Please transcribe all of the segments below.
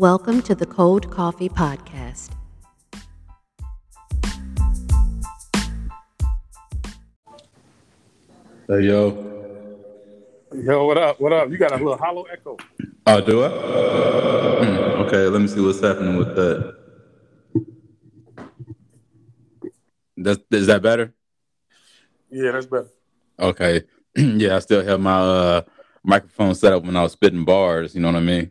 Welcome to the Cold Coffee Podcast. Hey yo. Yo, what up? What up? You got a little hollow echo. Oh, do I? Hmm, okay, let me see what's happening with that. That's, is that better? Yeah, that's better. Okay. yeah, I still have my uh, microphone set up when I was spitting bars. You know what I mean?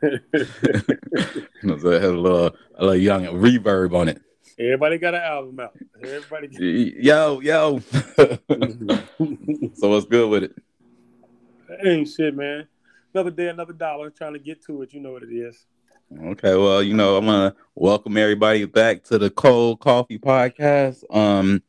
So it had a little, a little young reverb on it. Everybody got an album out. Everybody. Got... Yo, yo. so what's good with it? Ain't shit, man. Another day, another dollar. Trying to get to it. You know what it is. Okay, well, you know, I'm gonna welcome everybody back to the Cold Coffee Podcast. Um,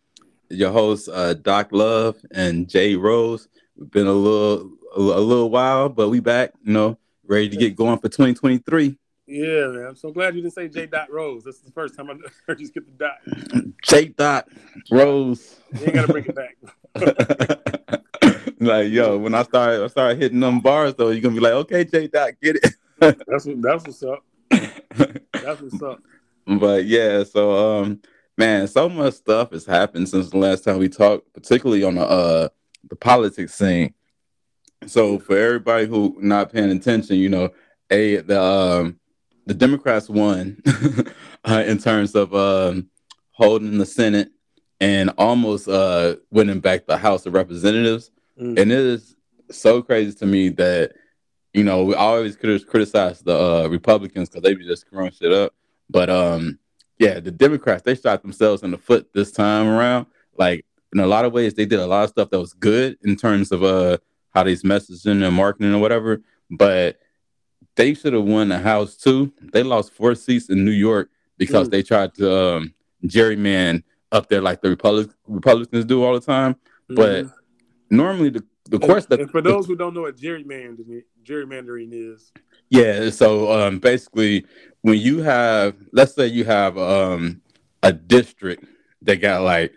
your hosts, uh, Doc Love and Jay Rose. We've been a little, a, a little while, but we back. You know, ready to get going for 2023. Yeah, man. I'm so glad you didn't say J. Dot Rose. This is the first time I heard you skip the dot. J. Dot Rose. You ain't gotta bring it back. like, yo, when I start I start hitting them bars though, you're gonna be like, okay, J. Dot, get it. that's what that's what's up. That's what's up. But yeah, so um man, so much stuff has happened since the last time we talked, particularly on the uh the politics scene. So for everybody who not paying attention, you know, a the um the Democrats won uh, in terms of um, holding the Senate and almost uh, winning back the House of Representatives. Mm. And it is so crazy to me that you know we always criticize the uh, Republicans because they be just screwing shit up. But um, yeah, the Democrats they shot themselves in the foot this time around. Like in a lot of ways, they did a lot of stuff that was good in terms of uh how they's messaging and marketing or whatever. But they should have won the House too. They lost four seats in New York because mm. they tried to um, gerryman up there like the Republic- Republicans do all the time. Mm. But normally the the course that and for those who don't know what gerrymandering gerrymandering is. Yeah, so um, basically when you have let's say you have um, a district that got like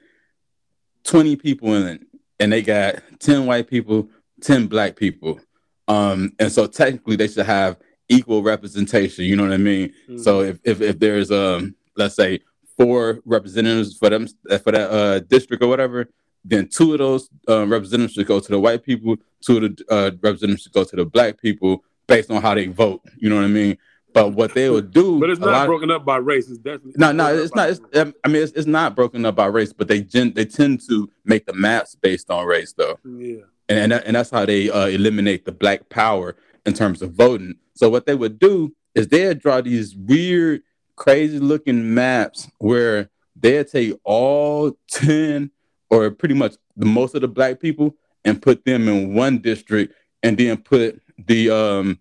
20 people in it and they got 10 white people, 10 black people. Um, and so technically they should have equal representation. You know what I mean? Mm-hmm. So if, if if there's um let's say four representatives for them for that uh, district or whatever, then two of those uh, representatives should go to the white people, two of the uh, representatives should go to the black people based on how they vote. You know what I mean? But what they would do, but it's not broken up by race. It's definitely no, no. It's not. It's, I mean, it's, it's not broken up by race, but they gen, they tend to make the maps based on race, though. Yeah, and and, that, and that's how they uh, eliminate the black power in terms of voting. So what they would do is they'd draw these weird, crazy looking maps where they'd take all 10 or pretty much the most of the black people and put them in one district and then put the um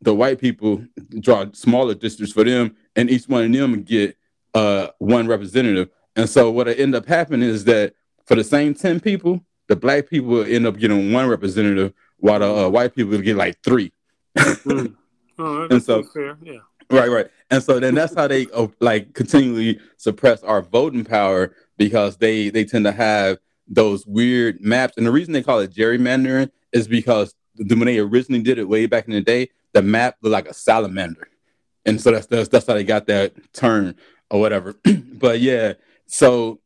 the white people draw smaller districts for them and each one of them get uh one representative. And so what end up happening is that for the same 10 people, the black people end up getting one representative while the uh, white people get like three. mm. Oh, and so fair, yeah. Right, right. And so then that's how they uh, like continually suppress our voting power because they they tend to have those weird maps. And the reason they call it gerrymandering is because when they originally did it way back in the day, the map looked like a salamander, and so that's that's, that's how they got that term or whatever. but yeah, so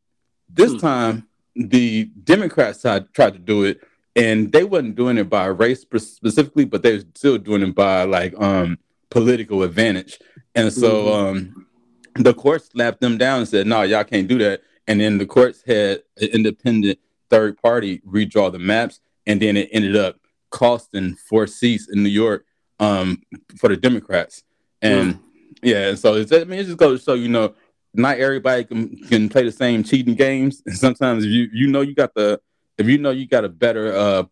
this hmm. time the Democrats tried, tried to do it and they wasn't doing it by race specifically, but they were still doing it by like um political advantage. And so mm-hmm. um the court slapped them down and said, "No, y'all can't do that." And then the courts had an independent third party redraw the maps, and then it ended up costing four seats in New York um for the Democrats. And mm. yeah, so it's, I mean, it just goes to show you know not everybody can, can play the same cheating games. And sometimes if you you know you got the if you know you got a better uh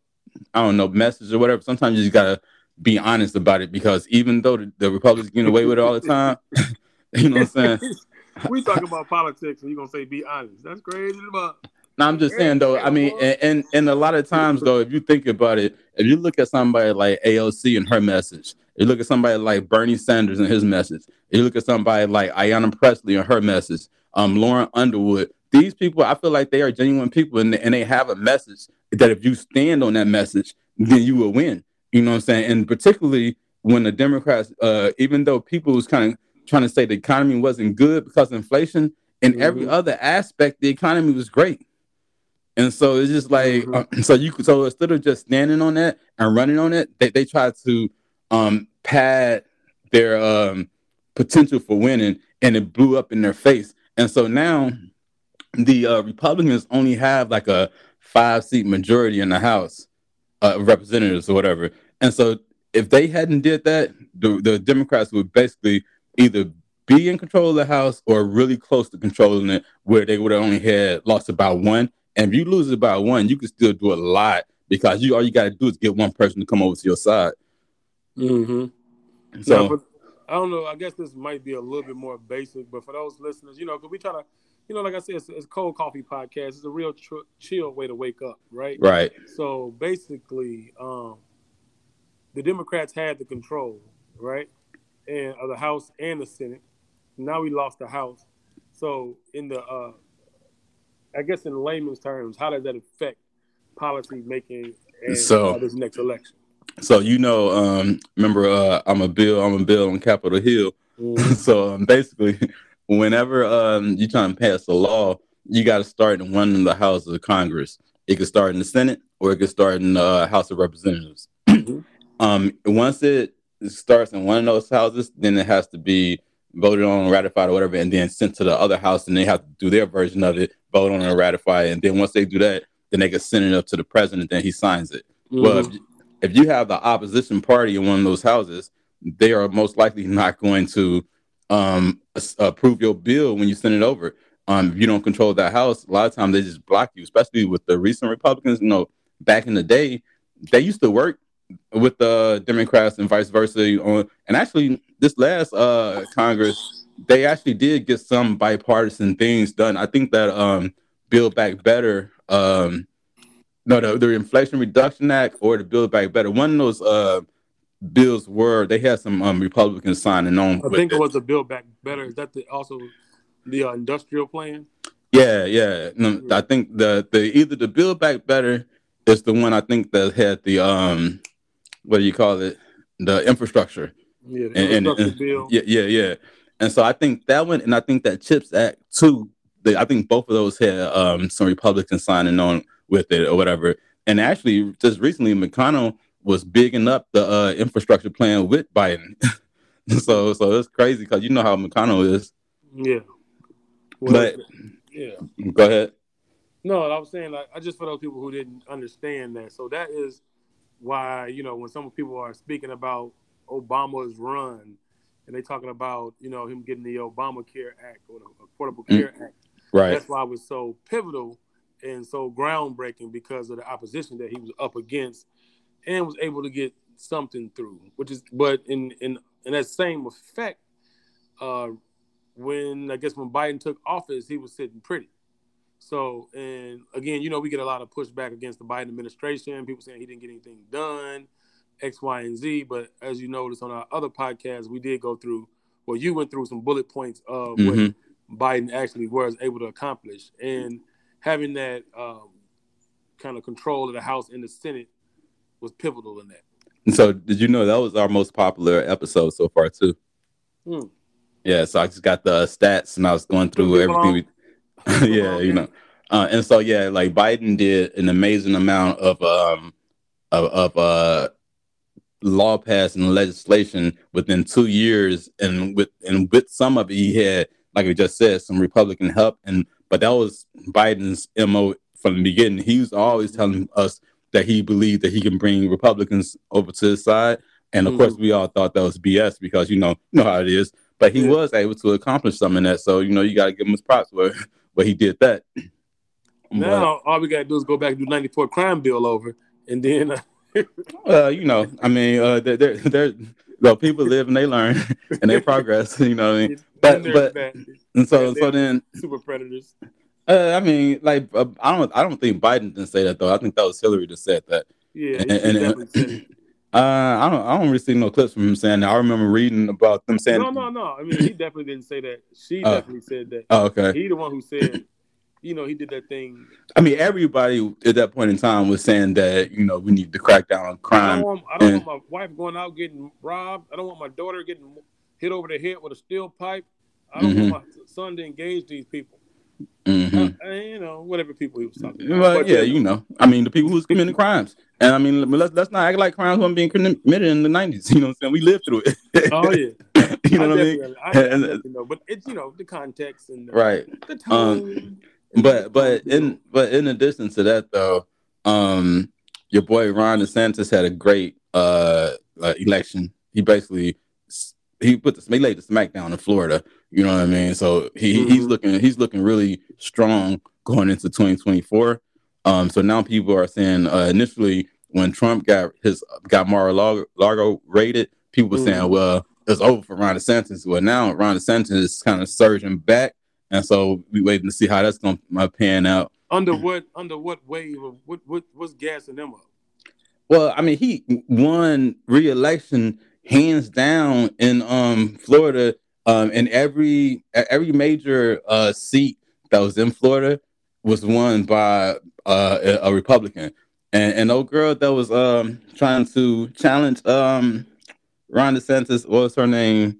I don't know message or whatever, sometimes you just gotta be honest about it because even though the, the Republicans get away with it all the time, you know what I'm saying? we talk about politics and you're gonna say be honest. That's crazy about no, I'm just saying though. I mean, and, and, and a lot of times though, if you think about it, if you look at somebody like AOC and her message, you look at somebody like Bernie Sanders and his message, you look at somebody like Ayanna Pressley and her message, um, Lauren Underwood, these people, I feel like they are genuine people and, and they have a message that if you stand on that message, then you will win. You know what I'm saying? And particularly when the Democrats, uh, even though people was kind of trying to say the economy wasn't good because of inflation, in mm-hmm. every other aspect, the economy was great. And so it's just like mm-hmm. uh, so you so instead of just standing on that and running on it, they, they try to um, pad their um, potential for winning, and it blew up in their face. And so now the uh, Republicans only have like a five seat majority in the House uh, representatives or whatever. And so if they hadn't did that, the, the Democrats would basically either be in control of the House or really close to controlling it, where they would have only had lost about one. And if you lose it by one, you can still do a lot because you all you got to do is get one person to come over to your side. Mm-hmm. So yeah, I don't know. I guess this might be a little bit more basic, but for those listeners, you know, because we try to, you know, like I said, it's, it's cold coffee podcast. It's a real tr- chill way to wake up, right? Right. So basically, um, the Democrats had the control, right, and of the House and the Senate. Now we lost the House. So in the, uh, I guess in layman's terms, how does that affect policy making and so, this next election? So you know, um, remember, uh, I'm a bill, I'm a bill on Capitol Hill. Mm-hmm. so um, basically, whenever um, you try to pass a law, you got to start in one of the houses of Congress. It could start in the Senate or it could start in the uh, House of Representatives. Mm-hmm. um, once it starts in one of those houses, then it has to be voted on, ratified, or whatever, and then sent to the other house, and they have to do their version of it, vote on it, and ratify it. And then once they do that, then they can send it up to the president, then he signs it. Mm-hmm. Well, if, if you have the opposition party in one of those houses, they are most likely not going to um, approve your bill when you send it over. Um, if you don't control that house, a lot of times they just block you, especially with the recent Republicans. You know, back in the day, they used to work with the Democrats and vice versa. On, and actually, this last uh, Congress, they actually did get some bipartisan things done. I think that um, Build Back Better um, no, the, the Inflation Reduction Act or the Build Back Better. One of those uh, bills were they had some um, Republicans signing on. I think it, it was the Build Back Better. Is that the, also the uh, industrial plan? Yeah, yeah. No, I think the the either the Build Back Better is the one I think that had the um what do you call it the infrastructure. Yeah, the and, infrastructure and, bill. Yeah, yeah, yeah. And so I think that one, and I think that Chips Act too. They, I think both of those had um, some Republicans signing on with it or whatever. And actually, just recently, McConnell was bigging up the uh, infrastructure plan with Biden. so, so it's crazy because you know how McConnell is. Yeah. Well, but yeah, go ahead. No, I was saying like I just for those people who didn't understand that. So that is why you know when some people are speaking about Obama's run and they talking about you know him getting the Obamacare Act or the Affordable Care mm-hmm. Act. Right. That's why it was so pivotal and so groundbreaking because of the opposition that he was up against and was able to get something through which is but in in in that same effect uh when i guess when biden took office he was sitting pretty so and again you know we get a lot of pushback against the biden administration people saying he didn't get anything done x y and z but as you noticed on our other podcast we did go through well you went through some bullet points of mm-hmm. what biden actually was able to accomplish and having that um, kind of control of the House and the Senate was pivotal in that. So, did you know that was our most popular episode so far too? Hmm. Yeah, so I just got the stats and I was going through everything. We, yeah, you know, uh, and so yeah, like Biden did an amazing amount of um of, of uh law passing legislation within two years, and with and with some of it, he had, like we just said, some Republican help, and but that was Biden's MO from the beginning. He was always telling us that he believed that he can bring Republicans over to his side. And of mm-hmm. course, we all thought that was BS because you know, you know how it is. But he yeah. was able to accomplish some of that. So, you know, you got to give him his props where, where he did that. Now, but, all we got to do is go back and do 94 crime bill over. And then. Uh, uh, you know, I mean, uh, they're, they're, they're well, people live and they learn and they progress. You know what I mean? But but and so so then super predators. Uh, I mean, like uh, I don't I don't think Biden didn't say that though. I think that was Hillary that said that. Yeah, and, and, and uh, I don't I don't really see no clips from him saying that. I remember reading about them saying no no no. I mean, he definitely didn't say that. She uh, definitely said that. Oh, okay. He the one who said you know, he did that thing. I mean, everybody at that point in time was saying that you know we need to crack down on I crime. don't, want, I don't and- want my wife going out getting robbed. I don't want my daughter getting hit over the head with a steel pipe. I don't Mhm. want my son to engage these people. Mhm. Uh, you know, whatever people he was talking about. Well, But, yeah, you know, I mean, the people who's committing crimes, and I mean, let's let's not act like crimes weren't being committed in the nineties. You know what I'm saying? We lived through it. Oh yeah, you know what I mean? I, I And- know, but it's you know the context and the, Right. the tone. But but in but in addition to that though, um, your boy Ron DeSantis had a great uh, uh election. He basically he put the he laid the smackdown in Florida. You know what I mean? So he he's Mhm. looking he's looking really strong going into 2024. Um, so now people are saying uh, initially when Trump got his got Mar-a-Lago Largo raided, people were saying, Mhm. well, it's over for Ron DeSantis. Well, now Ron DeSantis is kind of surging back. And so we waiting to see how that's going to pan out. under what under what wave of what what what's gassing them up? Well, I mean, he won re-election hands down in um Florida. Um, and every every major uh seat that was in Florida was won by uh a, a Republican. And and old girl that was um trying to challenge um Ron DeSantis, what was her name?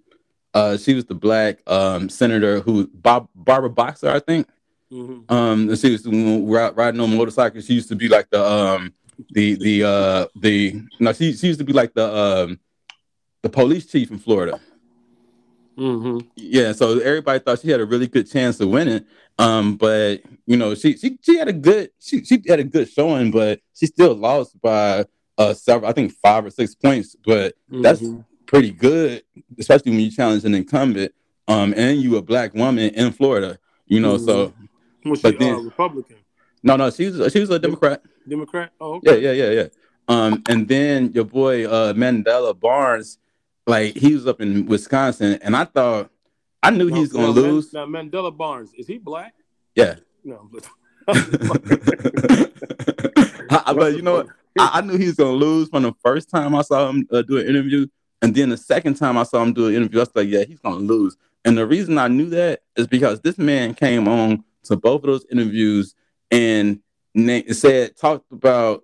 Uh, she was the black um senator who Bob Barbara Boxer, I think. Mhm. Um, she was the one ri- riding on motorcycles. She used to be like the um the the uh the no, she she used to be like the um the police chief in Florida. Mhm. Yeah, so everybody thought she had a really good chance of winning. Um, but you know, she she she had a good she she had a good showing, but she still lost by uh several, I think five or six points. But that's Mhm. pretty good, especially when you challenge an incumbent. Um, and you a black woman in Florida. You know, so was she but uh, then- Republican, no, no, she was she was a Democrat. Democrat? Oh, okay. Yeah, yeah, yeah, yeah. Um, and then your boy uh Mandela Barnes, like he was up in Wisconsin, and I thought I knew he was gonna now, lose. Now Mandela Barnes is he black? Yeah. No, but I- but you know what? I, I knew he was gonna lose from the first time I saw him uh, do an interview, and then the second time I saw him do an interview, I was like, yeah, he's gonna lose. And the reason I knew that is because this man came on to both of those interviews and na- said talked about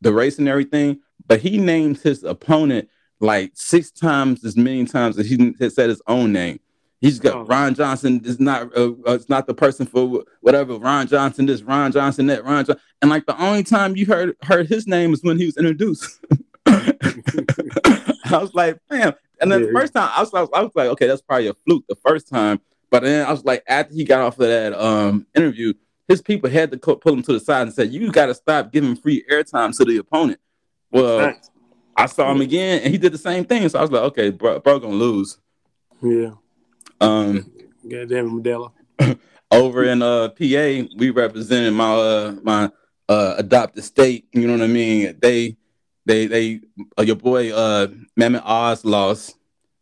the race and everything, but he named his opponent like six times as many times as he had said his own name. He's got Oh. Ron Johnson is not uh, uh, it's not the person for whatever Ron Johnson this Ron Johnson that Ron Johnson and like the only time you heard heard his name was when he was introduced. I was like, man. And then the first time I was, I was I was like, okay, that's probably a fluke the first time. But then I was like, after he got off of that um interview, his people had to co- pull him to the side and said, "You got to stop giving free airtime to the opponent." Well, Thanks. I saw him again, and he did the same thing. So I was like, "Okay, bro, bro gonna lose." yeah, Um, goddamn Mandela. over in uh PA, we represented my uh my uh adopted state. You know what I mean? They they they uh, your boy uh Mehmet Oz lost,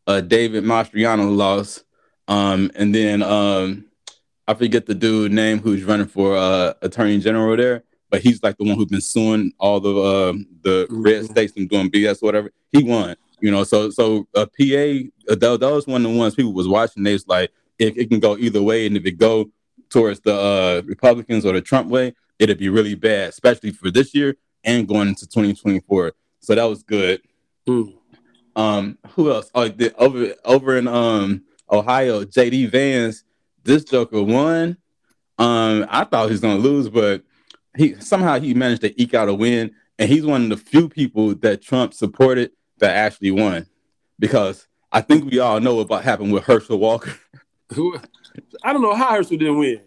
uh David Mastriano lost, um and then um I forget the dude name who's running for uh attorney general there, but he's like the one who's been suing all the um the red Mhm. states and doing BS or whatever. He won. You know, so so uh, PA uh, was one of the ones people was watching. They was like, it, it can go either way, and if it go towards the uh, Republicans or the Trump way, it'd be really bad, especially for this year and going into 2024. So that was good. Mm. Um, who else? Oh, the, over over in um Ohio, JD Vance, this Joker won. Um, I thought he was gonna lose, but he somehow he managed to eke out a win, and he's one of the few people that Trump supported that actually won. Because I think we all know what happened with Herschel Walker. Who? I don't know how Herschel didn't win.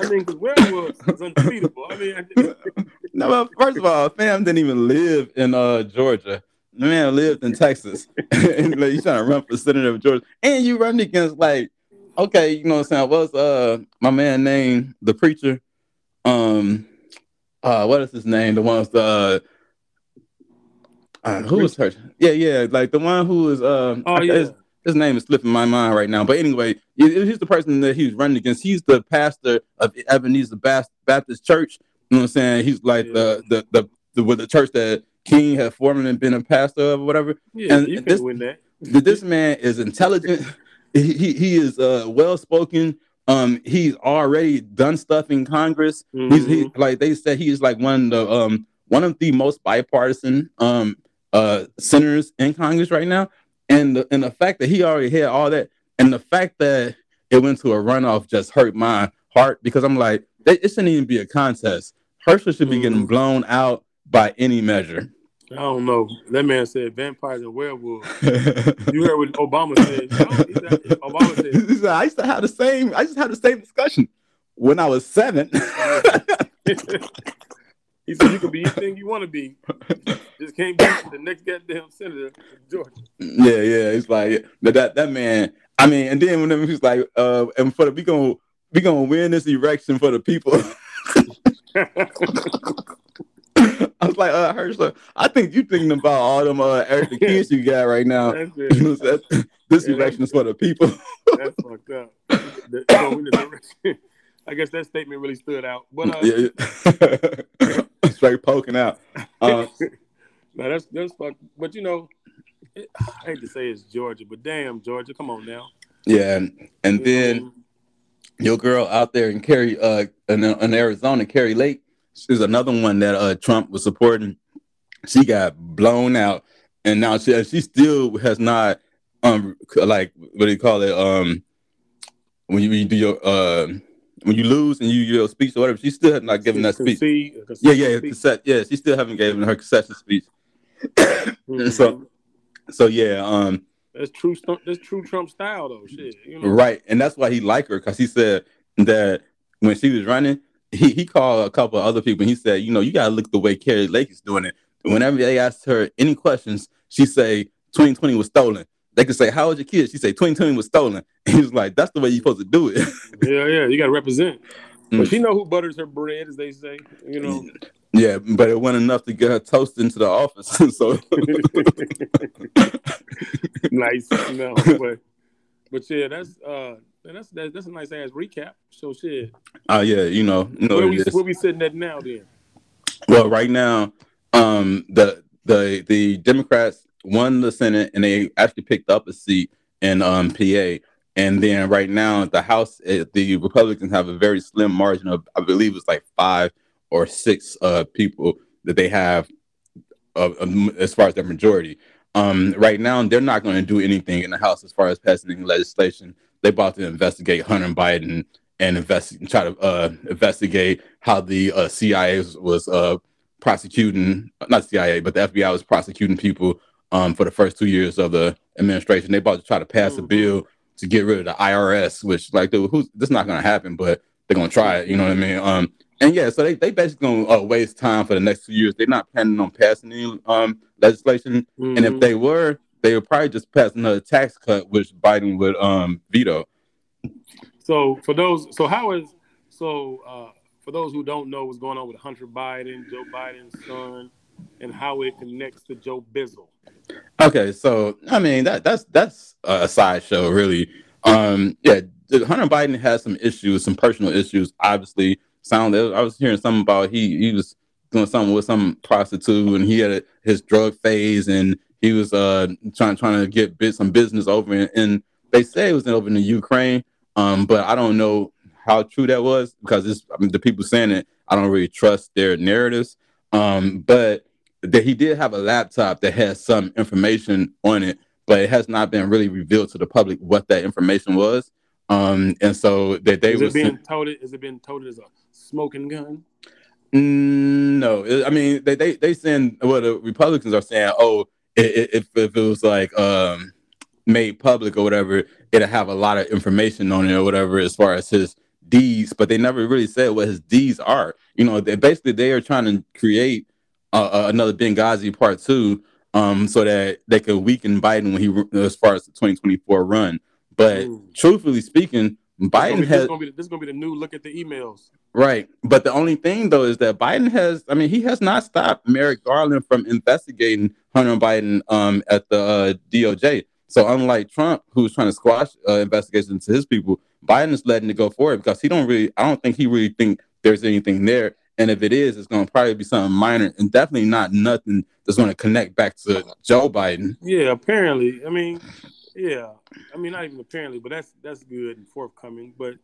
I mean, because Werewolf was undefeatable. I mean, I, No, well, first of all, fam didn't even live in uh Georgia. The man lived in Texas. and like, you trying to run for senator of Georgia. And you run against like, okay, you know what I'm saying? What's uh my man named the preacher? Um uh what is his name? The one's the uh, uh, who was her? Yeah, yeah, like the one who is um oh yeah, his, his name is slipping my mind right now. But anyway, he's the person that he was running against. He's the pastor of Ebenezer Baptist Church. You know what I'm saying? He's like the, the the the with the church that King had formerly been a pastor of or whatever. yeah. and you this- win that. This man is intelligent. He he, he is uh, well spoken, Um, he's already done stuff in Congress. He's Mm-hmm. he, like they said he's like one of the um one of the most bipartisan um uh senators in Congress right now. And the and the fact that he already had all that, and the fact that it went to a runoff just hurt my heart because I'm like, it it shouldn't even be a contest. Herschel should be getting Mhm. blown out by any measure. I don't know. That man said vampires and werewolves. you heard what Obama said. Obama said, I used to have the same. I to have the same discussion when I was seven. he said you can be anything you want to be. Just can't be the next goddamn senator of Georgia. yeah, yeah. It's like that. That, that man. I mean, and then when he was like, uh, and for the we gonna we gonna win this election for the people. I was like, uh, Herschel, I think you thinking about all them uh kids you got right now. That's it. this election is for the people. That's fucked up. The- you gonna win this election. I guess that statement really stood out. But uh, yeah, yeah. straight poking out. Uh, no, that's that's fucked. But you know, it, I hate to say it's Georgia, but damn Georgia, come on now. yeah, and, and then your girl out there in Kerry, uh, in, in Arizona, Kari Lake, she's another one that uh Trump was supporting. She got blown out, and now she she still has not um like what do you call it um when you, you do your uh when you lose and you your speech or whatever. She still has not given that speech. Concede- Yeah, yeah, concede cassette. Yeah, she still haven't given her concession speech. Mhm. So, so yeah, um, that's true. That's true Trump style though. Shit, you know. right, and that's why he liked her because he said that when she was running, he he called a couple of other people and he said, you know, you gotta look the way Kari Lake is doing it. Whenever they asked her any questions, she say 2020 was stolen. They could say, "How old your kid?" She say 2020 was stolen. And he was like, "That's the way you're supposed to do it." Yeah, yeah. You got to represent. Mm. But she know who butters her bread, as they say. You know. yeah, but it wasn't enough to get her toast into the office. so nice. No, but but yeah, that's uh that's that's, that's a nice ass recap. So shit. Oh yeah, you know, you know where we where we sitting at now then? Well, right now, um, the the the Democrats won the Senate and they actually picked up a seat in um PA. And then right now, the House, eh, the Republicans have a very slim margin of, I believe it's like five or six uh people that they have uh, um, as far as their majority. Um, right now, they're not going to do anything in the House as far as passing any legislation. They're about to investigate Hunter Biden and invest try to uh, investigate how the uh, CIA was, uh, prosecuting not CIA but the FBI was prosecuting people um, for the first two years of the administration. They about to try to pass a Mhm. bill to get rid of the IRS, which like who's this is not going to happen, but they're going to try it. You know what I mean? Um, and yeah, so they they basically going to uh, waste time for the next two years. They're not planning on passing any um, legislation, and if Mhm. they were, they would probably just pass another tax cut, which Biden would um, veto. so for those so how is so uh for those who don't know what's going on with Hunter Biden, Joe Biden's son, and how it connects to Joe Bizzle. Okay, so I mean that that's that's a sideshow, really. Um, yeah, Hunter Biden has some issues, some personal issues. Obviously, sound. I was hearing something about he he was doing something with some prostitute, and he had a, his drug phase, and he was uh trying trying to get bit, some business over, in, and they say it was over in the Ukraine. Um, but I don't know how true that was because it's I mean, the people saying it. I don't really trust their narratives. Um, but that he did have a laptop that has some information on it, but it has not been really revealed to the public what that information was. Um, and so that they Is it being touted? Is it being touted as a smoking gun? Mm, no, I mean they they they saying well the Republicans are saying oh if if it was like um made public or whatever it'll have a lot of information on it or whatever as far as his deeds, but they never really said what his deeds are. You know, they basically they are trying to create uh, another Benghazi part two, um, so that they could weaken Biden when he as far as the 2024 run. But Ooh. truthfully speaking, Biden this has gonna be this is gonna be the new look at the emails. Right. But the only thing though is that Biden has I mean he has not stopped Merrick Garland from investigating Hunter Biden um at the uh, DOJ. So unlike Trump who's trying to squash uh, investigations to his people, Biden is letting it go forward because he don't really I don't think he really think there's anything there and if it is it's going to probably be something minor and definitely not nothing that's going to connect back to Joe Biden. Yeah, apparently. I mean, Yeah, I mean, not even apparently, but that's that's good and forthcoming. But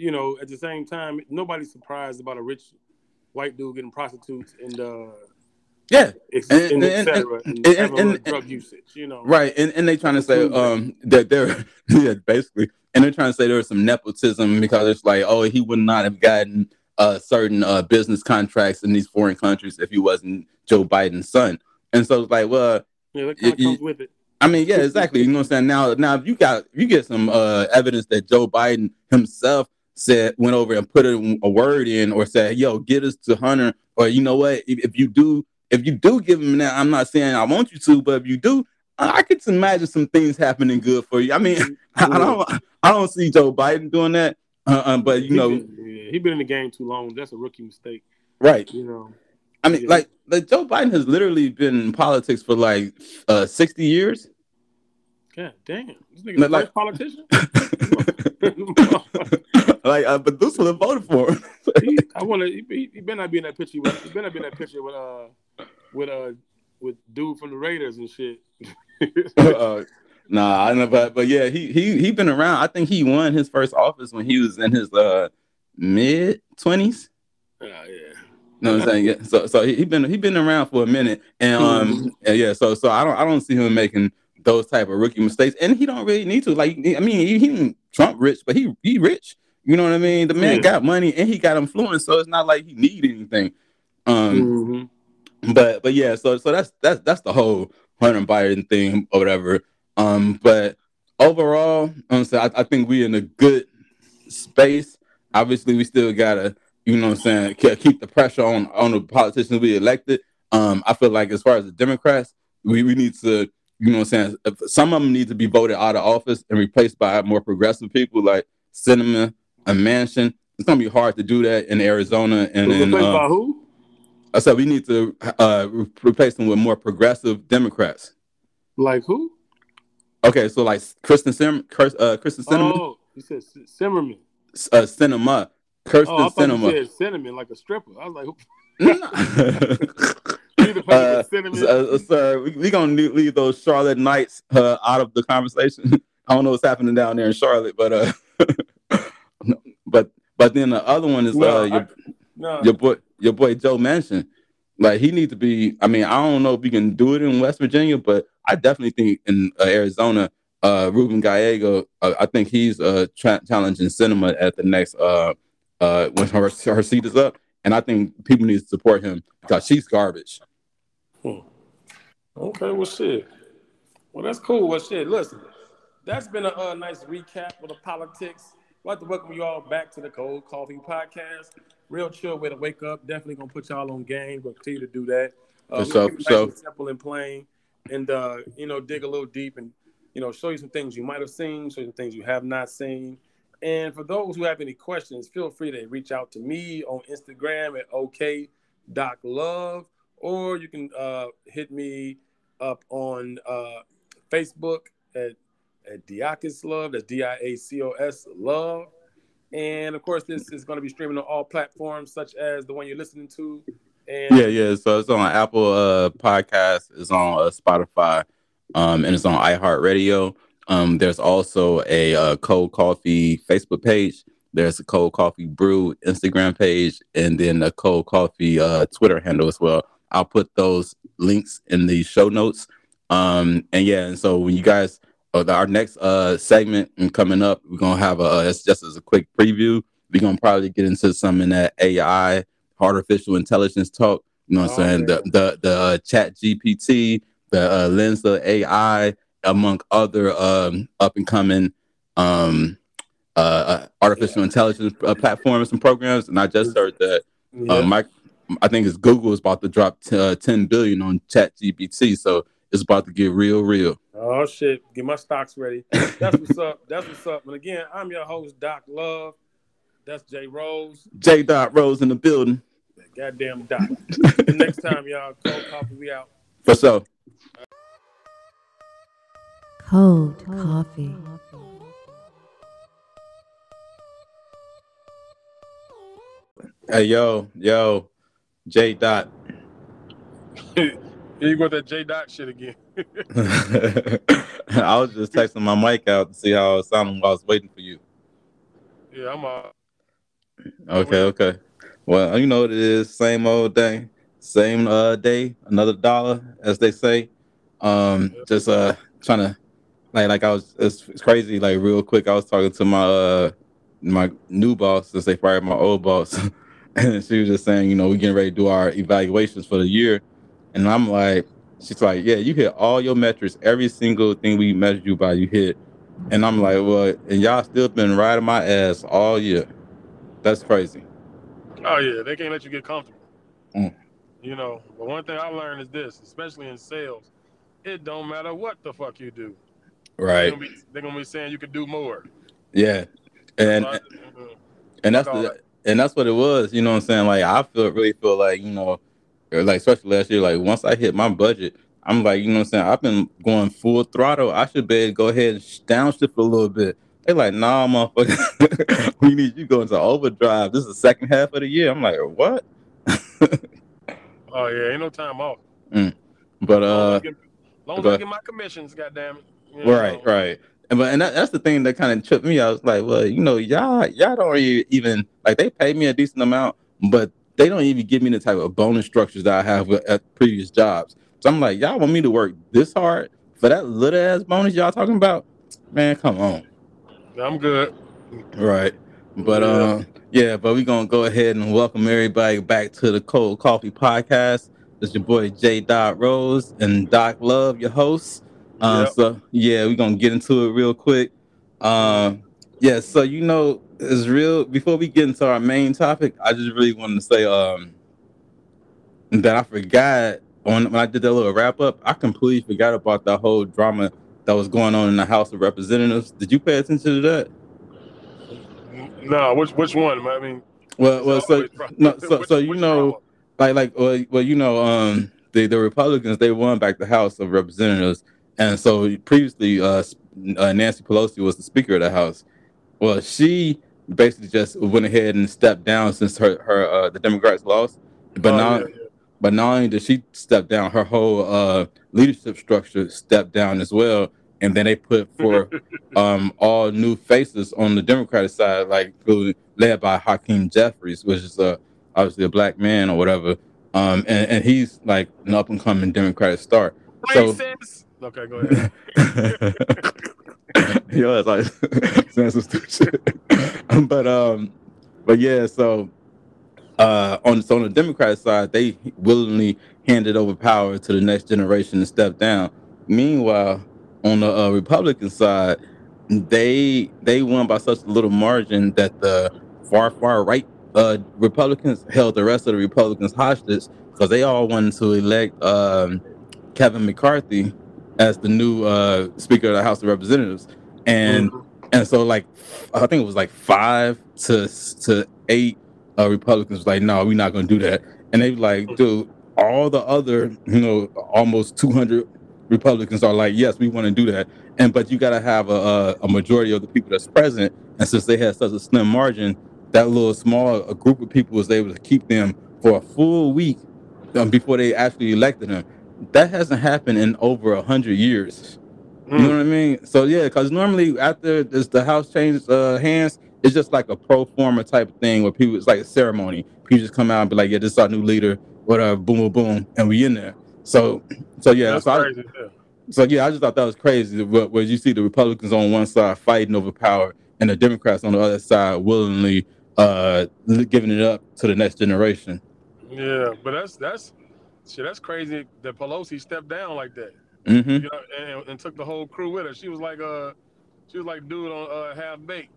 you know, at the same time, nobody's surprised about a rich white dude getting prostitutes and uh, Yeah, And- and, and- and, and- and- drug usage. You know, right. And and they trying to say um that they're yeah basically, and they're trying to say there was some nepotism because it's like oh he would not have gotten uh certain uh business contracts in these foreign countries if he wasn't Joe Biden's son. And so it's like well Yeah, that kind of comes with it. I mean, yeah, exactly. You know what I'm saying? Now, now, if you got, if you get some uh, evidence that Joe Biden himself said, went over and put a, a word in, or said, "Yo, get us to Hunter," or you know what? If, if you do, if you do give him that, I'm not saying I want you to, but if you do, I, I could imagine some things happening good for you. I mean, I, I don't, I don't see Joe Biden doing that, uh, uh, but you He know, been, yeah, he been in the game too long. That's a rookie mistake. right? You know, I mean, Yeah. like, like Joe Biden has literally been in politics for like uh, 60 years. God damn, this nigga like- politician. like, uh, but this would have voted for him. he, I want to. He, he, he better not be in that picture. With, he better not be in that picture with uh with uh with dude from the Raiders and shit. uh, nah, I know, but but yeah, he he he been around. I think he won his first office when he was in his uh mid twenties. Ah, yeah. know what I'm saying? Yeah. So so he, he been he been around for a minute, and um yeah, yeah. So so I don't I don't see him making those type of rookie mistakes, and he don't really need to. Like I mean, he, he Trump rich, but he he rich. You know what I mean? The man Yeah. got money and he got influence, so it's not like he need anything. Um, Mhm. but but yeah, so so that's that's that's the whole Hunter Biden thing or whatever. Um, but overall, um, so I, I think we in a good space. Obviously, we still gotta, you know, what I'm saying, keep the pressure on on the politicians we elected. Um, I feel like as far as the Democrats, we, we need to, you know, what I'm saying, some of them need to be voted out of office and replaced by more progressive people like Cinnamon and Manchin. It's gonna be hard to do that in Arizona and in. Replaced uh, by who? I said we need to uh, replace them with more progressive Democrats. Like who? Okay, so like Kristen Sim, uh, Kyrsten Sinema, Oh, you said Zimmerman. uh, Sinema, Kyrsten Oh, I thought Sinema. you said cinnamon like a stripper. I was like, who? uh, You need to put it with cinnamon. uh, sir, we, we gonna leave, those Charlotte Knights uh, out of the conversation. I don't know what's happening down there in Charlotte, but uh, but but then the other one is No, uh, your, no, your boy your boy Joe Manchin. Like he needs to be. I mean, I don't know if we can do it in West Virginia, but I definitely think in uh, Arizona, uh, Ruben Gallego. Uh, I think he's uh tra- challenging Sinema at the next uh uh when her her seat is up, and I think people need to support him because she's garbage. Hmm. Okay, well, shit. Well, that's cool. Well, shit. Listen, that's been a uh, nice recap of the politics. I'd like to welcome you all back to the Cold Coffee Podcast. Real chill way to wake up. Definitely gonna put y'all on game. Gonna continue to do that. Uh, For sure, keep it for nice sure. and simple and plain, and uh, you know, dig a little deep and you know, show you some things you might have seen, show you some things you have not seen. And for those who have any questions, feel free to reach out to me on Instagram at ok.love, or you can uh, hit me up on uh, Facebook at, at Diacos Love. That's D I A C O S Love. And of course, this is going to be streaming on all platforms, such as the one you're listening to. And Yeah, yeah. So it's on Apple uh podcast, it's on uh, Spotify, um, and it's on iHeartRadio. Um, there's also a uh, Cold Coffee Facebook page. There's a Cold Coffee Brew Instagram page, and then a Cold Coffee uh, Twitter handle as well. I'll put those links in the show notes. Um, and yeah, and so when you guys, uh, our next uh segment and coming up, we're gonna have a. Uh, it's just as a quick preview. We're gonna probably get into some in that AI artificial intelligence talk. You know what I'm Oh, saying? The the the uh, ChatGPT, the uh, Lensa AI, among other um, up and coming um, uh, uh, artificial intelligence uh, platforms and programs. And I just heard that yeah. uh, Mike, I think it's Google is about to drop t- uh, 10 billion on ChatGPT, so it's about to get real, real. Oh shit! Get my stocks ready. That's what's up. That's what's up. And again, I'm your host, Doc Love. That's Jay Rose. J. Dot Rose in the building That goddamn Doc. Next time, y'all. Cold coffee. We out. for sure. Cold coffee. Hey yo, yo, J. Dot. Here you go with that J Dot shit again. I was just texting my mic out to see how it sounded while I was waiting for you. Yeah, I'm uh Okay, okay. Well, you know what it is. Same old thing. Same uh day, another dollar, as they say. Um, just uh trying to like like I was it's, it's crazy, like real quick. I was talking to my uh my new boss since they fired my old boss. and she was just saying, you know, we're getting ready to do our evaluations for the year. And I'm like, she's like, Yeah, you hit all your metrics, every single thing we measured you by, you hit. And I'm like, Well, and y'all still been riding my ass all year. That's crazy. oh yeah, they can't let you get comfortable. Mm. You know, but one thing I learned is this, especially in sales, it don't matter what the fuck you do. They're Right. gonna be, they're gonna be saying you could do more. Yeah. And I- and that's the. And that's what it was. You know what I'm saying? Like I feel really feel like you know, like especially last year. Like once I hit my budget, I'm like you know what I'm saying. I've been going full throttle. I should be able to go ahead and sh- downshift a little bit. They like, nah, motherfucker, we need you going to overdrive. This is the second half of the year. I'm like, what? oh yeah, ain't no time off. But Long as I uh, get, long as I get my commissions, goddamn it. You know, right, right. And but and that, that's the thing that kind of tripped me. I was like, well, you know, y'all y'all don't even like they pay me a decent amount, but they don't even give me the type of bonus structures that I have with, at previous jobs. So I'm like, y'all want me to work this hard for that little ass bonus y'all talking about? Man, come on. I'm good. Right. But Yeah. um yeah, but we're gonna go ahead and welcome everybody back to the Cold Coffee Podcast. It's your boy J. Dot Rose and Doc Love, your host. Uh, Yep. so yeah, we're gonna get into it real quick. Um yeah, so you know, it's real before we get into our main topic, I just really wanted to say um that I forgot on when I did that little wrap up, I completely forgot about the whole drama that was going on in the House of Representatives. Did you pay attention to that? No, which which one? I mean, Well, well, so no, so which- so you know, like like well, well you know, um, the the Republicans they won back the House of Representatives, and so previously, uh, uh, Nancy Pelosi was the Speaker of the House. Well, she basically just went ahead and stepped down since her her uh, the Democrats lost, but Oh, now. yeah, yeah. But not only did she step down, her whole uh, leadership structure stepped down as well. And then they put for um, all new faces on the Democratic side, like led by Hakeem Jeffries, which is uh, obviously a black man or whatever. Um, and, and he's like an up and coming Democratic star. So- Racist. Okay, go ahead. Yo, it's like saying some stupid shit. but um, but yeah, so uh on so on the Democrat side, they willingly handed over power to the next generation to step down. Meanwhile, on the uh, Republican side, they they won by such a little margin that the far far right uh Republicans held the rest of the Republicans hostage because they all wanted to elect um Kevin McCarthy as the new uh Speaker of the House of Representatives. And Mhm. and so like I think it was like five to to eight uh, Republicans was like, no, we're not gonna do that. And they like, dude, all the other, you know, almost 200 Republicans are like, yes, we want to do that. And but you gotta have a, a a majority of the people that's present. And since they had such a slim margin, that little small a group of people was able to keep them for a full week um, before they actually elected him. That hasn't happened in over a hundred years. You know Mm. what I mean? So yeah, because normally after this, the house changes uh, hands, it's just like a pro forma type of thing where people it's like a ceremony. People just come out and be like, "Yeah, this is our new leader," whatever, boom, boom, boom, and we in there. So, so yeah, That's so, I, crazy. yeah. so yeah, I just thought that was crazy. Where, where you see the Republicans on one side fighting over power, and the Democrats on the other side willingly uh, giving it up to the next generation. Yeah, but that's that's shit. That's crazy that Pelosi stepped down like that. hmm You know, and, and took the whole crew with her. She was like uh, she was like dude on uh, half baked.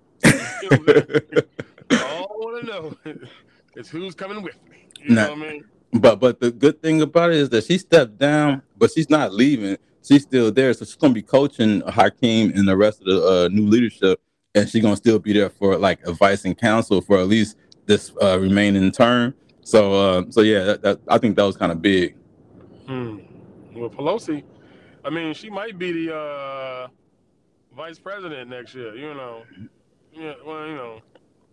All I want to know is who's coming with me. You Nah. know what I mean? But but the good thing about it is that she stepped down, but she's not leaving. She's still there, so she's gonna be coaching Hakeem and the rest of the uh, new leadership, and she's gonna still be there for like advice and counsel for at least this uh, remaining term. So uh, so yeah, that, that, I think that was kind of big. Hmm. Well, Pelosi, I mean, she might be the uh, vice president next year. You know. Yeah. Well, you know.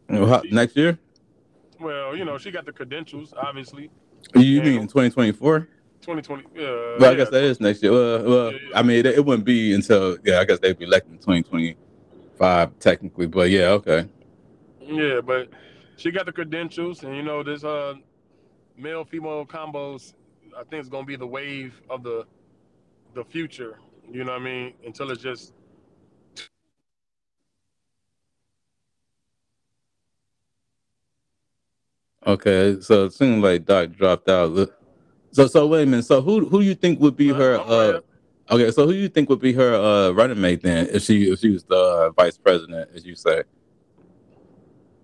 Know, how- Next year, Well, you know, she got the credentials, obviously. you mean 2024? 2020. Uh, Well, I yeah. guess that is next year. Well, well Yeah, yeah. I mean, it, it wouldn't be until yeah, I guess they'd be elected in 2025 technically, but yeah, okay. Yeah, but she got the credentials, and you know this uh male female combos. I think it's gonna be the wave of the the future. You know what I mean? Until it's just Okay, so it seems like Doc dropped out. Look- So, so wait a minute. So, who who you think would be Uh, her? I'm Uh, okay, so who you think would be her uh, running mate then? If she if she was the uh, vice president, as you say?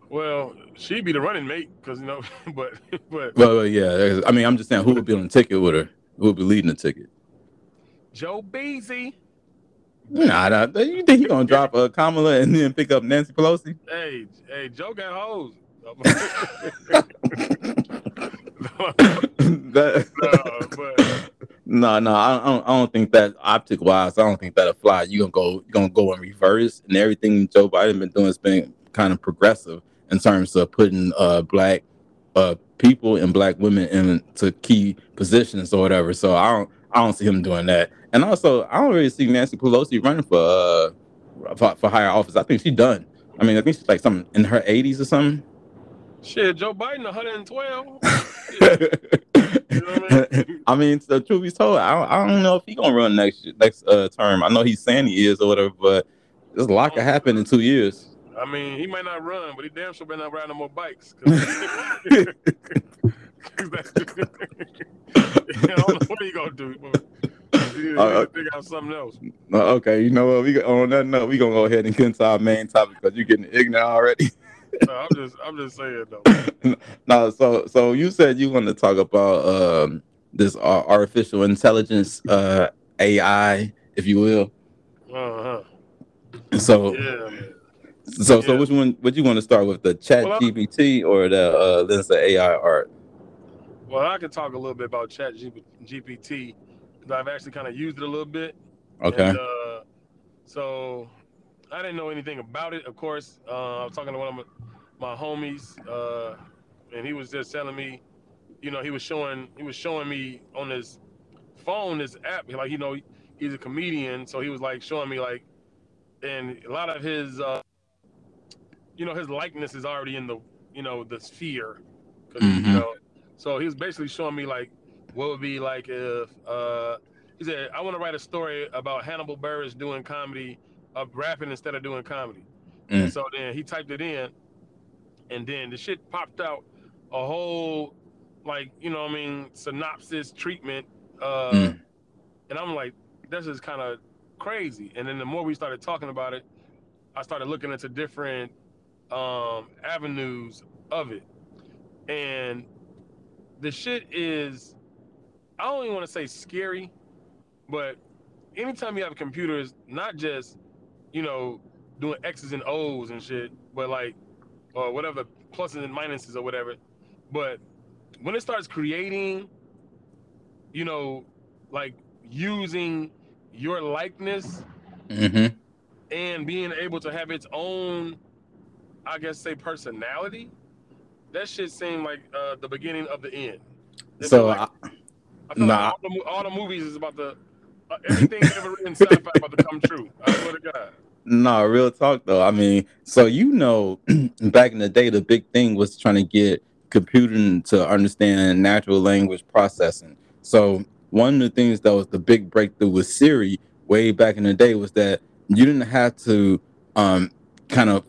Well, she'd be the running mate because you know, but but Well, yeah. I mean, I'm just saying, who would be on the ticket with her? Who would be leading the ticket? Joe Beasy, Nah, nah, you think he gonna drop uh, Kamala and then pick up Nancy Pelosi? hey hey, Joe got hoes. that, no, but no, no, I don't, I don't think that optic wise, I don't think that'll fly. You gonna go, you gonna go in reverse, and everything Joe Biden been doing has been kind of progressive in terms of putting uh black uh people and black women into key positions or whatever. So I don't, I don't see him doing that. And also, I don't really see Nancy Pelosi running for uh for, for higher office. I think she's done. I mean, I think she's like something in her 80s or something. shit, Joe Biden 112. know I mean, the truth be told, I don't, I don't know if he gonna run next next uh, term. I know he's saying he is or whatever, but there's a lot can happen in two years. I mean, he might not run, but he damn sure better not ride no more bikes. 'cause that's- I don't know what he gonna do. Need Uh, figure out something else. Uh, okay, you know what? We on that note, we gonna go ahead and get into our main topic because you're getting ignorant already. No, I'm just, I'm just saying though. no, so so you said you want to talk about um, this uh, artificial intelligence, uh, AI, if you will. Uh So. Yeah. So so which one? Would you want to start with the Chat Well, GPT or the uh, Lensa AI art? Well, I can talk a little bit about ChatGPT because I've actually kind of used it a little bit. Okay. And, uh, so I didn't know anything about it. Of course, uh, I was talking to one of my, my homies, uh, and he was just telling me, you know, he was showing he was showing me on his phone this app. Like, you know, he's a comedian, so he was like showing me like, and a lot of his, uh, you know, his likeness is already in the, you know, the sphere. Mhm. You know, so he was basically showing me like what would be like if uh, he said, I want to write a story about Hannibal Buress doing comedy, of rapping instead of doing comedy. Mm. And so then he typed it in, and then the shit popped out a whole, like, you know what I mean, synopsis treatment. Uh, Mm. And I'm like, this is kind of crazy. And then the more we started talking about it, I started looking into different um, avenues of it. And the shit is, I don't even want to say scary, but anytime you have computers, not just, you know, doing X's and O's and shit, but like, or whatever, pluses and minuses or whatever, but when it starts creating, you know, like using your likeness hmm and being able to have its own, I guess, say personality, that shit seemed like uh, the beginning of the end. It So like, I, I nah. like all the, all the movies is about the uh, everything ever written sci-fi about to come true. I swear to God. No, real talk though. I mean, so you know, back in the day, the big thing was trying to get computing to understand natural language processing. So one of the things that was the big breakthrough with Siri way back in the day was that you didn't have to um, kind of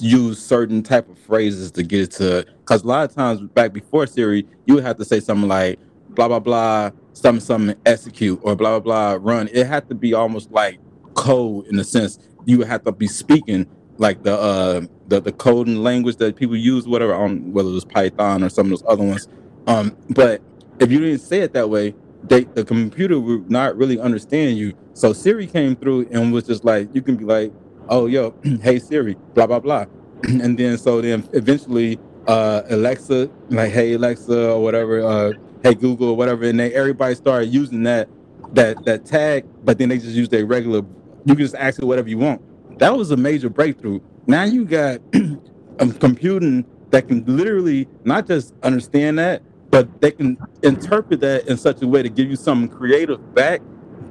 use certain type of phrases to get it to. Because a lot of times back before Siri, you would have to say something like blah blah blah, something something execute or blah blah blah run. It had to be almost like code in a sense you would have to be speaking like the uh the, the coding language that people use whatever on whether it was python or some of those other ones um but if you didn't say it that way they the computer would not really understand you so siri came through and was just like you can be like oh yo hey siri blah blah blah and then so then eventually uh alexa like hey alexa or whatever uh hey google or whatever and then everybody started using that that that tag but then they just use their regular you can just ask it whatever you want. That was a major breakthrough. Now you got um, computing that can literally not just understand that, but they can interpret that in such a way to give you something creative back.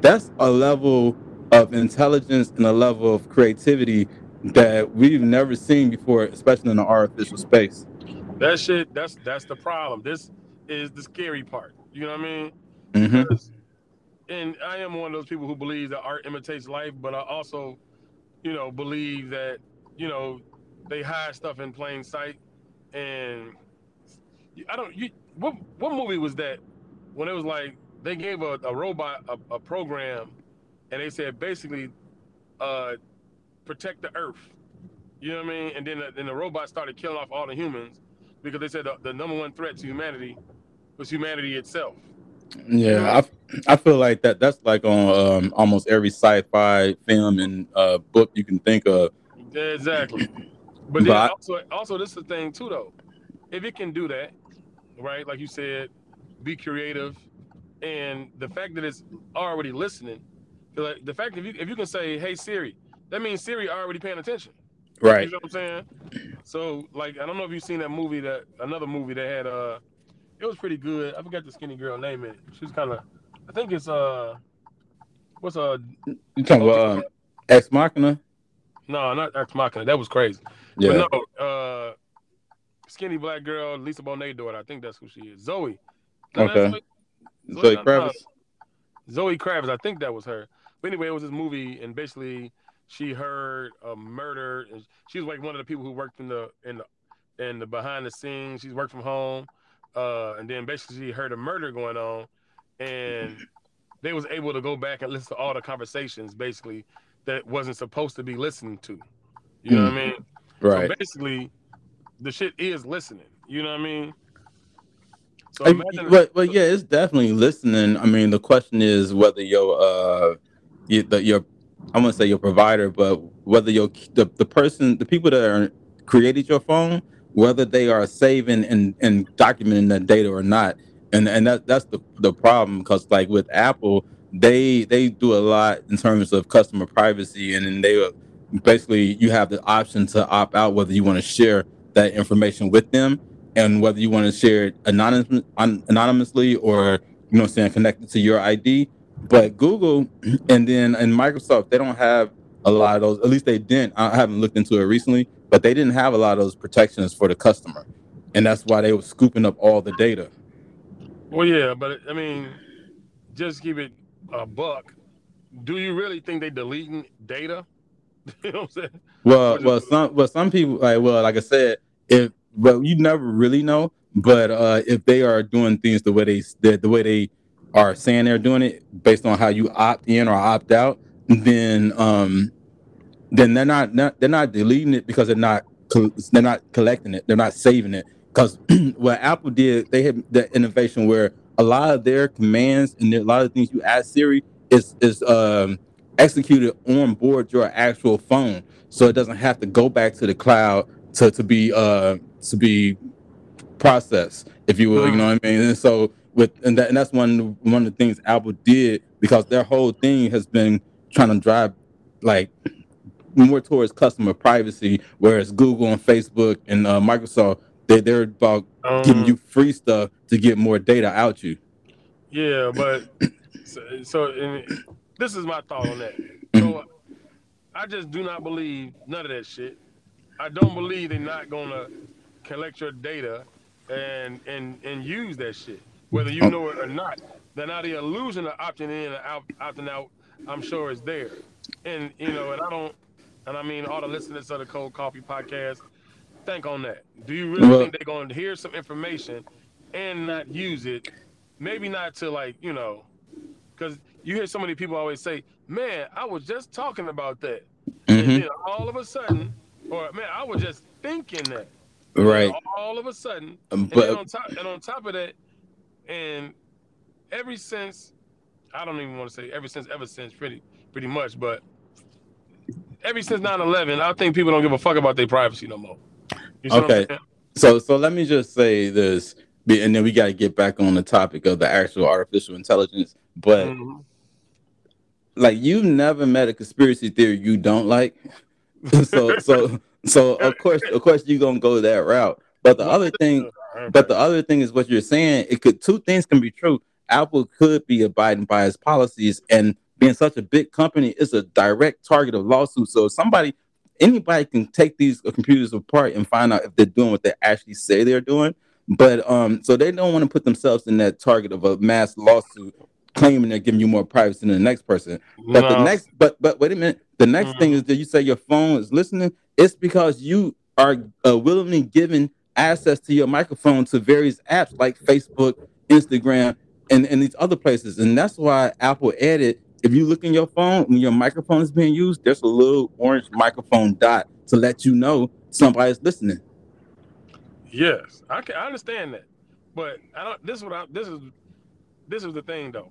That's a level of intelligence and a level of creativity that we've never seen before, especially in the artificial space. That shit, that's that's the problem. This is the scary part. You know what I mean? hmm Because- and I am one of those people who believes that art imitates life, but I also, you know, believe that you know they hide stuff in plain sight. And I don't. You, what what movie was that? When it was like they gave a, a robot a, a program, and they said basically, uh, protect the Earth. You know what I mean? And then the, then the robot started killing off all the humans because they said the, the number one threat to humanity was humanity itself. Yeah, I, I feel like that. That's like on um, almost every sci-fi film and uh, book you can think of. Exactly. But then But- also, also this is the thing too, though. If it can do that, right? Like you said, be creative, and the fact that it's already listening, like the fact if you, if you can say, "Hey Siri," that means Siri already paying attention. Right. You know what I'm saying? So, like, I don't know if you've seen that movie that another movie that had uh, it was pretty good. I forgot the skinny girl name in it. She's kind of, I think it's uh, what's uh, You talking about um, Ex Machina? no, not Ex Machina. That was crazy. Yeah. But no, uh, skinny black girl, Lisa Bonet daughter. I think that's who she is. Zoe. No, Okay. Zoe- Zoe no, Kravitz. Zoe Kravitz. I think that was her. But anyway, it was this movie, and basically she heard a murder. And she was like one of the people who worked in the in the in the behind the scenes. She's worked from home, uh, and then basically she heard a murder going on, and they was able to go back and listen to all the conversations basically that wasn't supposed to be listened to. You know what I mean? Right. So basically, the shit is listening. You know what I mean? So I- but but yeah, it's definitely listening. I mean, the question is whether your uh, you, the, your I'm gonna say your provider, but whether your the, the person, the people that are created your phone, whether they are saving and and documenting that data or not, and and that that's the the problem because like with Apple, they they do a lot in terms of customer privacy, and then they basically you have the option to opt out whether you want to share that information with them and whether you want to share it anonymous, anonymously or you know saying connected to your ID. But Google and then and Microsoft, they don't have a lot of those. At least they didn't. I haven't looked into it recently, but they didn't have a lot of those protections for the customer, and that's why they were scooping up all the data. well, yeah, but I mean, just keep it a buck. Do you really think they deleting data? you know what I'm saying? Well, well, some well some people like well, like I said, if but you never really know. But uh, if they are doing things the way they the, the way they are saying they're doing it, based on how you opt in or opt out, then um, then they're not, not they're not deleting it because they're not they're not collecting it. They're not saving it because what Apple did, they had the innovation where a lot of their commands and a lot of things you ask Siri is is um, executed on board your actual phone, so it doesn't have to go back to the cloud to to be uh to be processed, if you will. You know what I mean? And so with and that and that's one one of the things Apple did because their whole thing has been trying to drive like more towards customer privacy, whereas Google and Facebook and uh, Microsoft they they're about giving Um, you free stuff to get more data out you. Yeah, but so, so and this is my thought on that. So I just do not believe none of that shit. I don't believe they're not gonna collect your data and and and use that shit, whether you know it or not. Then now the illusion of opting in and out, opting out, I'm sure is there. And you know, and I don't, and I mean all the listeners of the Cold Coffee podcast, think on that. Do you really Well- think they're going to hear some information and not use it? Maybe not to like you know, because you hear so many people always say, "Man, I was just talking about that," and Mhm. then all of a sudden, or "Man, I was just thinking that." Right. All of a sudden, Um, and then on But top and on top of that, and ever since I don't even want to say ever since ever since pretty pretty much, but ever since 9-11, I think people don't give a fuck about their privacy no more. You see what I'm Okay. so so let me just say this, and then we got to get back on the topic of the actual artificial intelligence. But Mhm. like you've never met a conspiracy theory you don't like so so so of course of course you're gonna go that route but the other thing. But the other thing is what you're saying. It could two things can be true. Apple could be abiding by its policies, and being such a big company is a direct target of lawsuits. So somebody, anybody can take these computers apart and find out if they're doing what they actually say they're doing. But um, so they don't want to put themselves in that target of a mass lawsuit claiming they're giving you more privacy than the next person. But the next, but but wait a minute. The next thing is that you say your phone is listening. It's because you are uh, willingly giving access to your microphone to various apps like Facebook, Instagram, and, and these other places. And that's why Apple added. If you look in your phone when your microphone is being used, there's a little orange microphone dot to let you know somebody's listening. Yes, I can I understand that, but I don't. This is what I. This is this is the thing though.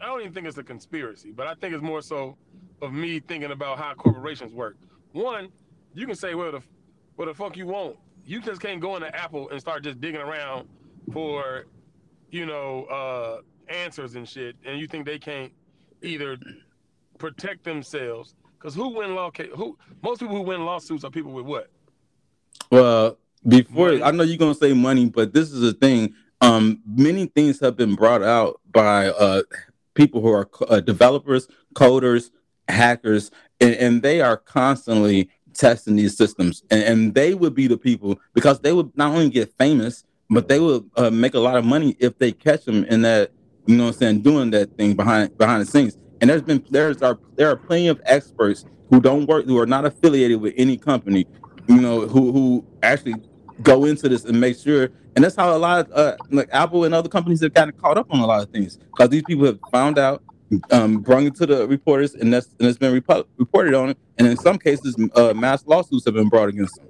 I don't even think it's a conspiracy, but I think it's more so of me thinking about how corporations work. One, you can say what the what the fuck you want. You just can't go into Apple and start just digging around for, you know, uh, answers and shit, and you think they can't either protect themselves. Because who win law? ca- Who most people who win lawsuits are people with what? Well, before Money. I know you're gonna say money, but this is the thing. Um, many things have been brought out by uh people who are uh, developers, coders, hackers, and, and they are constantly testing these systems, and, and they would be the people because they would not only get famous, but they would uh, make a lot of money if they catch them in that, you know, what I'm saying, doing that thing behind behind the scenes. And there's been there's are there are plenty of experts who don't work who are not affiliated with any company, you know, who who actually go into this and make sure. And that's how a lot of uh, like Apple and other companies have gotten caught up on a lot of things because these people have found out, um, brung it to the reporters, and that's and it's been repo- reported on it. And in some cases, uh, mass lawsuits have been brought against them.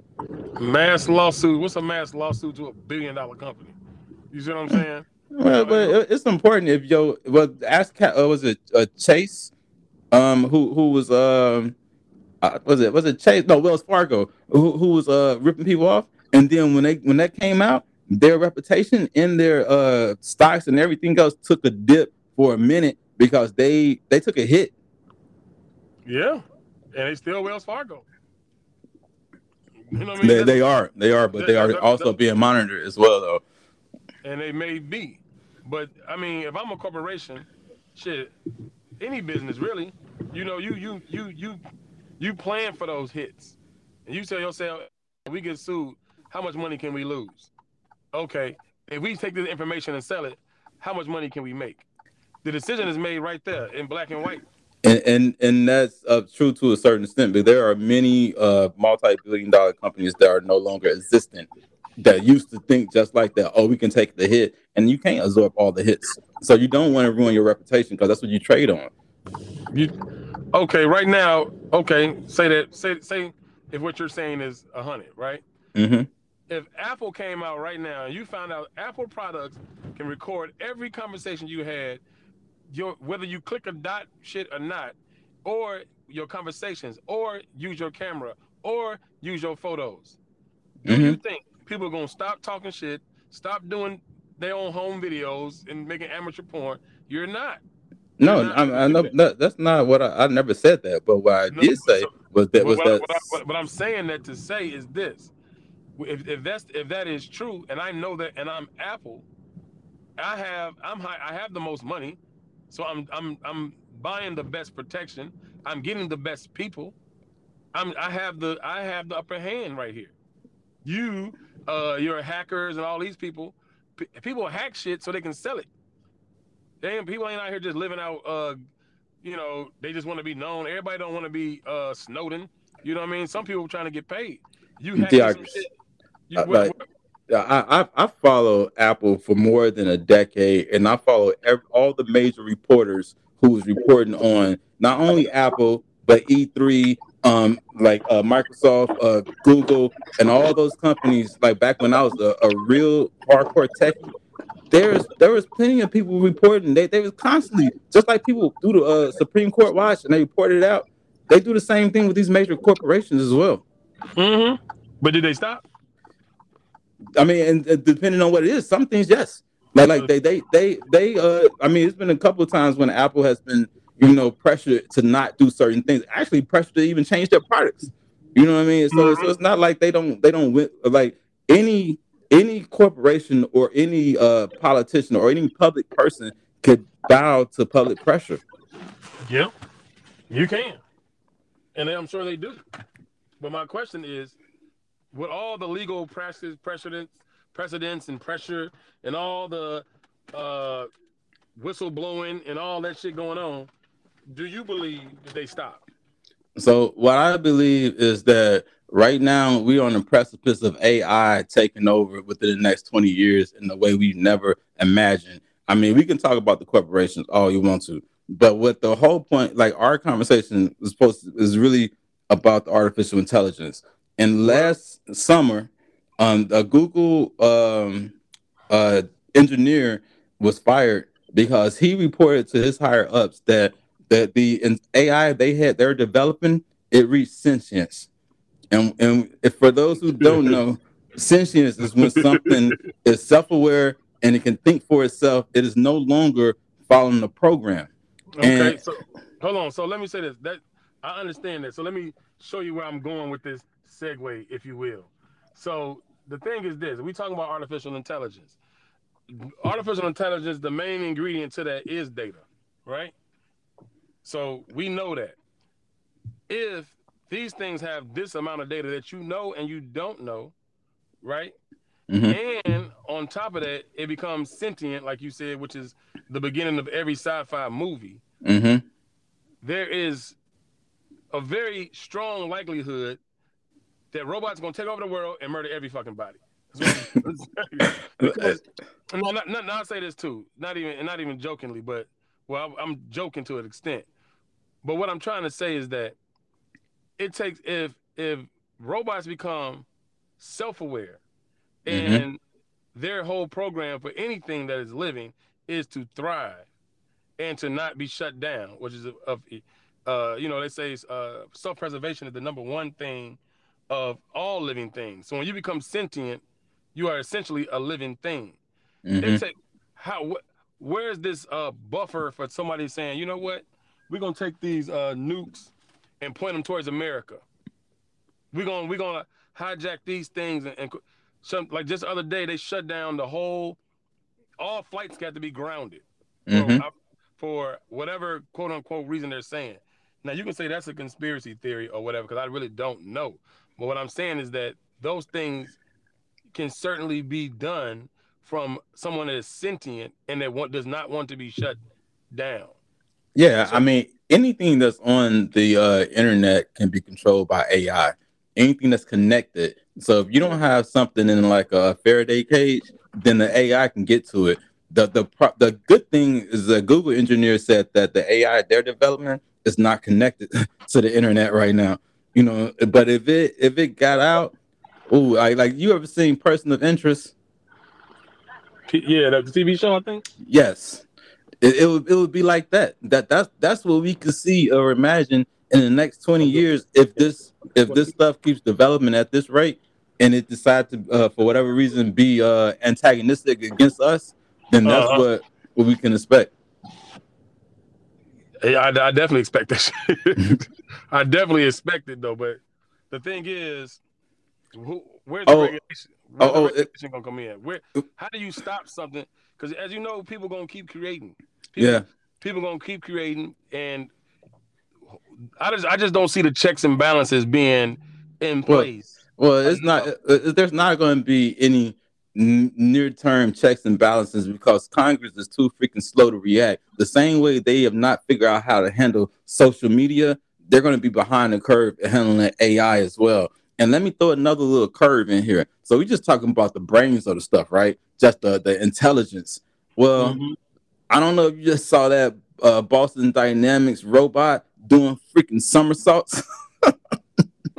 Mass lawsuit. What's a mass lawsuit to a billion dollar company? You see what I'm saying? Well, but it's important if yo. Well, ask uh, was it uh, Chase, um, who who was um, uh, was it was it Chase? No, Wells Fargo, who who was uh ripping people off, and then when they when that came out, their reputation in their uh stocks and everything else took a dip for a minute because they they took a hit. Yeah, and they still Wells Fargo. You know what I mean? They, they are they are, but they are also being monitored as well, though. and they may be. But I mean, if I'm a corporation, shit, any business really, you know, you you you you you plan for those hits, and you tell yourself, we get sued, how much money can we lose? Okay, if we take this information and sell it, how much money can we make? The decision is made right there in black and white. and and and that's uh, true to a certain extent but there are many uh multi-billion dollar companies that are no longer existent that used to think just like that oh we can take the hit and you can't absorb all the hits so you don't want to ruin your reputation because that's what you trade on You okay? Right now, okay. Say that. Say say if what you're saying is a hundred, right? Mm-hmm. if Apple came out right now and you found out Apple products can record every conversation you had, your whether you click a dot shit or not, or your conversations, or use your camera, or use your photos. Do you mm-hmm. think people are gonna stop talking shit, stop doing their own home videos and making amateur porn? You're not. no You're not I, I know do that. that, that's not what I, I never said that but what i No, did say so- was that was what, that what I- what- but I'm saying that to say is this: if, if that's if that is true, and I know that, and I'm Apple, I have I'm high, I have the most money, so I'm I'm I'm buying the best protection. I'm getting the best people. I'm I have the I have the upper hand right here. You, uh, your hackers and all these people, p- people hack shit so they can sell it. They ain't, people ain't out here just living out. Uh, you know, they just want to be known. Everybody don't want to be uh Snowden. You know what I mean? Some people trying to get paid. You hack some shit. You, Uh, what- like- what- I, I I follow Apple for more than a decade, and I follow all the major reporters who was reporting on not only Apple but E3, um, like uh, Microsoft, uh, Google, and all those companies. Like back when I was a, a real hardcore techie, there's there was plenty of people reporting. They they was constantly just like people do the uh, Supreme Court watch and they reported it out. They do the same thing with these major corporations as well. Mhm. But did they stop? I mean, and uh, depending on what it is, some things yes. Like like they they they they uh I mean it's been a couple of times when Apple has been, you know, pressured to not do certain things, actually pressured to even change their products. You know what I mean? So so it's not like they don't they don't win like any any corporation or any uh, politician or any public person could bow to public pressure. Yep, you can, and I'm sure they do. But my question is, with all the legal practices, precedents, precedents, and pressure, and all the uh, whistle blowing and all that shit going on, do you believe that they stop? So what I believe is that right now we're on the precipice of AI taking over within the next 20 years in the way we never imagined. I mean, we can talk about the corporations all you want to, but what the whole point, like our conversation is supposed to, is really about the artificial intelligence. And last summer, um, a Google um, uh, engineer was fired because he reported to his higher ups that that the AI they had they're developing it reached sentience, and and if, for those who don't know, sentience is when something is self-aware and it can think for itself. It is no longer following the program. Okay, And- so hold on. So let me say this. That I understand that. So let me show you where I'm going with this segue, if you will. So the thing is this: we talking about artificial intelligence. Artificial intelligence, the main ingredient to that is data, right? So we know that if these things have this amount of data that you know and you don't know, right? Mhm. And on top of that, it becomes sentient, like you said, which is the beginning of every sci-fi movie. Mhm. There is a very strong likelihood that robots gonna take over the world and murder every fucking body. That's what I'm because, no, not, not, not say this too. Not even, and not even jokingly, but well, I'm, I'm joking to an extent. But what I'm trying to say is that it takes if if robots become self-aware Mhm. and their whole program for anything that is living is to thrive and to not be shut down, which is of uh, you know they say uh, self-preservation is the number one thing of all living things. So when you become sentient, you are essentially a living thing. Mhm. They say how wh- where's this uh, buffer for somebody saying, you know what, we're gonna take these uh, nukes and point them towards America. We're gonna we're gonna hijack these things and, and some like just the other day they shut down the whole all flights got to be grounded for, Mhm. uh, for whatever quote unquote reason they're saying. Now you can say that's a conspiracy theory or whatever because I really don't know. But what I'm saying is that those things can certainly be done from someone that is sentient and that want, does not want to be shut down. Yeah, I mean, anything that's on the uh, internet can be controlled by AI. Anything that's connected. So if you don't have something in like a Faraday cage, then the AI can get to it. The the pro- the good thing is the Google engineer said that the AI they're developing is not connected to the internet right now. You know, but if it if it got out, oh, I like you ever seen Person of Interest? Yeah, the TV show I think. Yes, it, it would it would be like that. That that's that's what we could see or imagine in the next twenty years if this if this stuff keeps developing at this rate and it decides to uh, for whatever reason be uh, antagonistic against us, then that's Uh-huh. what what we can expect. Yeah, I, I definitely expect that. I definitely expect it though, but the thing is, who, where's the Oh. regulation? Where's Oh, the oh, it- gonna come in? Where? How do you stop something? Because as you know, people gonna keep creating. People, Yeah. people gonna keep creating, and I just I just don't see the checks and balances being in place. Well, it's not. Uh, uh, there's not going to be any near-term checks and balances because Congress is too freaking slow to react. The same way they have not figured out how to handle social media, they're going to be behind the curve in handling AI as well. And let me throw another little curve in here. So we're just talking about the brains of the stuff, right? Just the the intelligence. Well, Mhm. I don't know if you just saw that uh, Boston Dynamics robot doing freaking somersaults.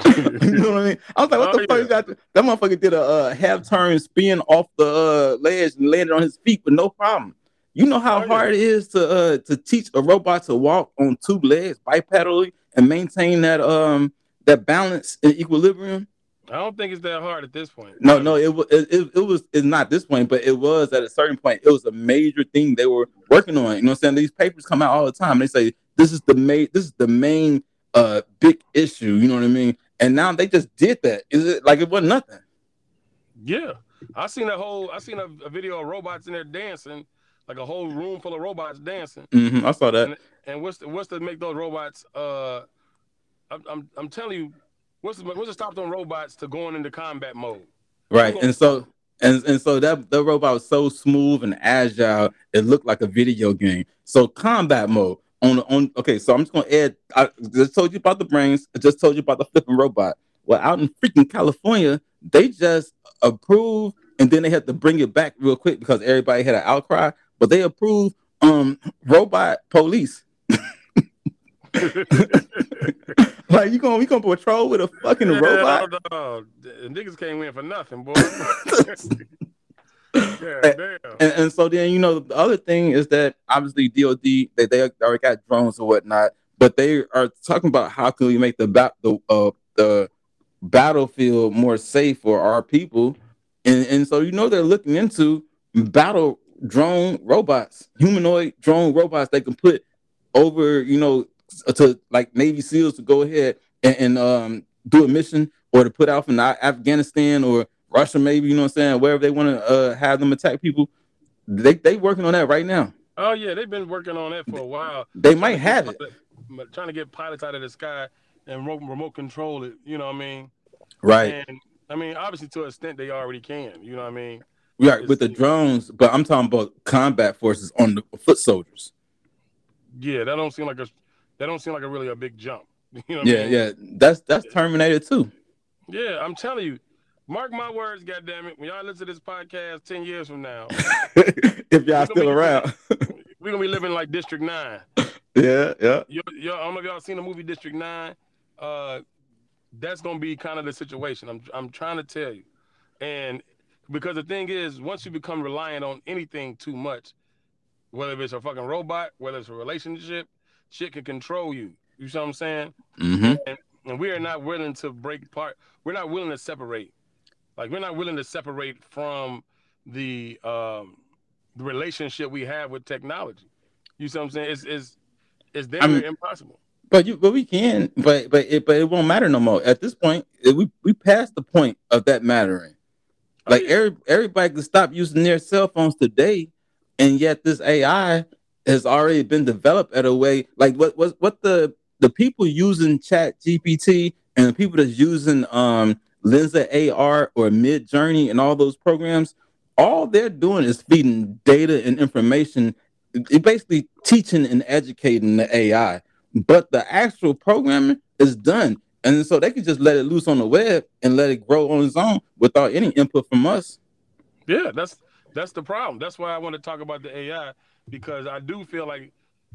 you know what I mean? I was like, what Oh, the fuck yeah. is that? That motherfucker did a uh, half turn spin off the uh, ledge and landed on his feet with no problem. You know how Oh, yeah. hard it is to uh, to teach a robot to walk on two legs bipedally and maintain that um that balance and equilibrium. I don't think it's that hard at this point. No, no, it was it, it, it was it's not this point, but it was at a certain point. It was a major thing they were working on. You know what I'm saying? These papers come out all the time. They say this is the main this is the main uh big issue, you know what I mean? And now they just did that. Is it like it wasn't nothing? Yeah, I seen a whole, I seen a, a video of robots in there dancing, like a whole room full of robots dancing. hmm I saw that. And, and what's the, what's to make those robots? Uh, I'm, I'm, I'm telling you, what's the, what's to stop them robots to going into combat mode? Right. And so and and so that the robot was so smooth and agile, it looked like a video game. So combat mode on on okay, so I'm just gonna add I just told you about the brains, I just told you about the flipping robot. Well, out in freaking California, they just approved and then they had to bring it back real quick because everybody had an outcry, but they approved um robot police. like you gonna we gonna patrol with a fucking robot? Yeah, dog. The niggas can't win for nothing, boy. yeah. And, and so then you know the other thing is that obviously DOD they, they already got drones or whatnot, but they are talking about how can we make the ba- the uh, the battlefield more safe for our people, and and so you know they're looking into battle drone robots, humanoid drone robots they can put over you know to like Navy SEALs to go ahead and, and um do a mission or to put out from Afghanistan or Russia, maybe you know what I'm saying, wherever they want to uh, have them attack people. They they working on that right now. Oh yeah, they've been working on that for a while. They might have it. But trying to get pilots out of the sky and remote, remote control it. You know what I mean? Right. And I mean, obviously to an extent they already can. You know what I mean? Right with the drones, but I'm talking about combat forces on the foot soldiers. Yeah, that don't seem like a that don't seem like a really a big jump. You know what I Yeah, mean? yeah. That's that's Terminator too. Yeah, I'm telling you. Mark my words, goddammit. When y'all listen to this podcast ten years from now, if y'all still around. we're gonna be living like District Nine. yeah, yeah. Yo, yo, I don't know if y'all seen the movie District Nine. Uh, that's gonna be kind of the situation. I'm I'm trying to tell you, and because the thing is, once you become reliant on anything too much, whether it's a fucking robot, whether it's a relationship, shit can control you. You see what I'm saying? Mm-hmm. And, and we are not willing to break apart. We're not willing to separate. Like we're not willing to separate from the um, the relationship we have with technology. You see what I'm saying? It's it's it's damn impossible. But you, but we can, but but it, but it won't matter no more. At this point, it- we we passed the point of that mattering. Oh, Like yeah. every everybody can stop using their cell phones today, and yet this AI has already been developed at a way like what what what the the people using ChatGPT and the people that's using um Lensa AR or Midjourney and all those programs, all they're doing is feeding data and information. It basically teaching and educating the AI, but the actual programming is done. And so they can just let it loose on the web and let it grow on its own without any input from us. Yeah, that's that's the problem. That's why I want to talk about the AI because I do feel like,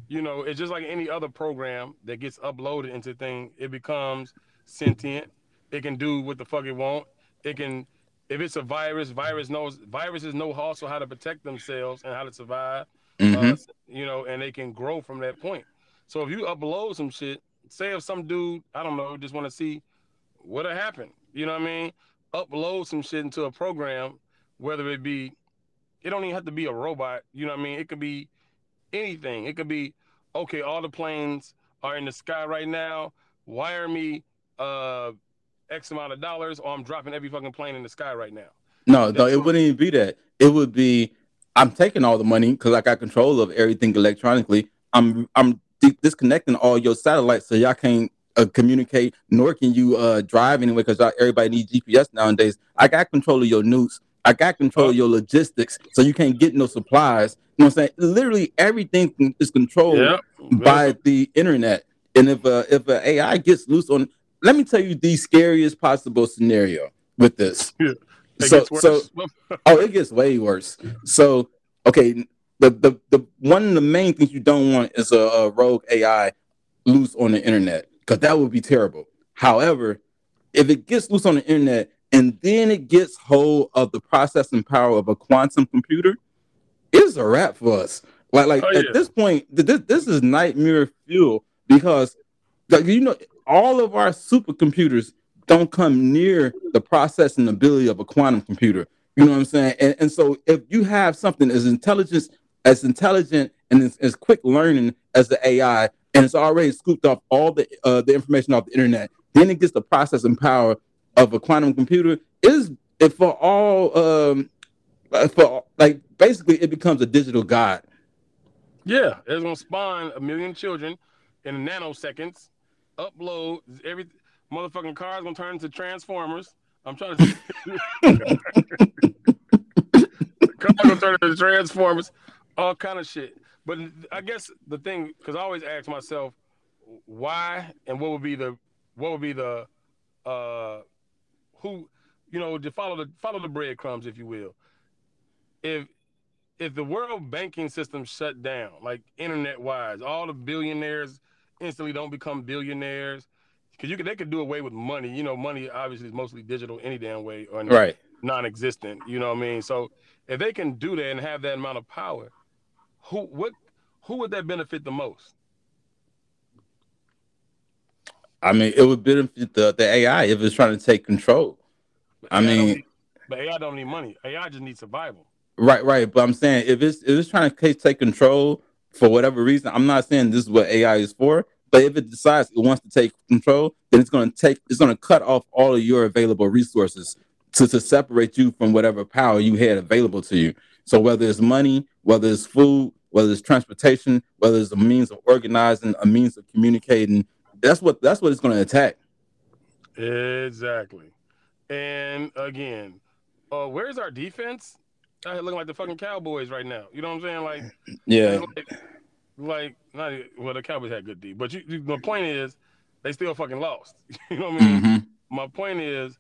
you know, it's just like any other program that gets uploaded into thing. It becomes sentient. It can do what the fuck it want. It can, if it's a virus, virus knows viruses know also how to protect themselves and how to survive. Mhm. Uh, you know, and they can grow from that point. So if you upload some shit, say if some dude, I don't know, just want to see what'll happen. You know what I mean? Upload some shit into a program, whether it be, it don't even have to be a robot. You know what I mean? It could be anything. It could be, okay, all the planes are in the sky right now. Wire me uh X amount of dollars, or I'm dropping every fucking plane in the sky right now. No, no, it what- wouldn't even be that. It would be I'm taking all the money because I got control of everything electronically. I'm I'm di- disconnecting all your satellites so y'all can't uh, communicate, nor can you uh, drive anyway because everybody needs GPS nowadays. I got control of your newts. I got control of your logistics, so you can't get no supplies. You know what I'm saying? Literally everything is controlled by the internet. And if uh, if an AI gets loose on, let me tell you the scariest possible scenario with this. It so so oh, it gets way worse. So okay, the the the one of the main things you don't want is a, a rogue AI loose on the internet because that would be terrible. However, if it gets loose on the internet and then it gets hold of the processing power of a quantum computer, it's a wrap for us. Like like Oh, at this point, this this is nightmare fuel because like you know all of our supercomputers don't come near the processing ability of a quantum computer. You know what I'm saying? And, and so if you have something as intelligent as intelligent and as, as quick learning as the AI, and it's already scooped off all the uh, the information off the internet, then it gets the processing power of a quantum computer. Is if for all um uh, for like basically it becomes a digital god. Yeah, it's gonna spawn a million children in nanoseconds. Upload every motherfucking car is gonna turn into transformers. I'm trying to. car gonna turn into transformers, all kind of shit. But I guess the thing, because I always ask myself, why and what would be the what would be the uh who you know to follow the follow the breadcrumbs, if you will. If if the world banking system shut down, like internet wise, all the billionaires instantly don't become billionaires because you could they could do away with money. You know, money obviously is mostly digital any damn way or Right. non-existent. You know what I mean? So if they can do that and have that amount of power, who what who would that benefit the most? I mean, it would benefit the, the AI if it's trying to take control. I AI mean, need- but AI don't need money. AI just needs survival. right, right. But I'm saying if it's if it's trying to take- take control for whatever reason, I'm not saying this is what AI is for. But if it decides it wants to take control, then it's going to take it's going to cut off all of your available resources to, to separate you from whatever power you had available to you. So whether it's money, whether it's food, whether it's transportation, whether it's a means of organizing, a means of communicating, that's what that's what it's going to attack. Exactly. And again, uh, where's our defense? I looking like the fucking Cowboys right now. You know what I'm saying? Like, Yeah. like, like not well, the Cowboys had good D, but you, you, the point is, they still fucking lost. You know what I mean? Mhm. My point is,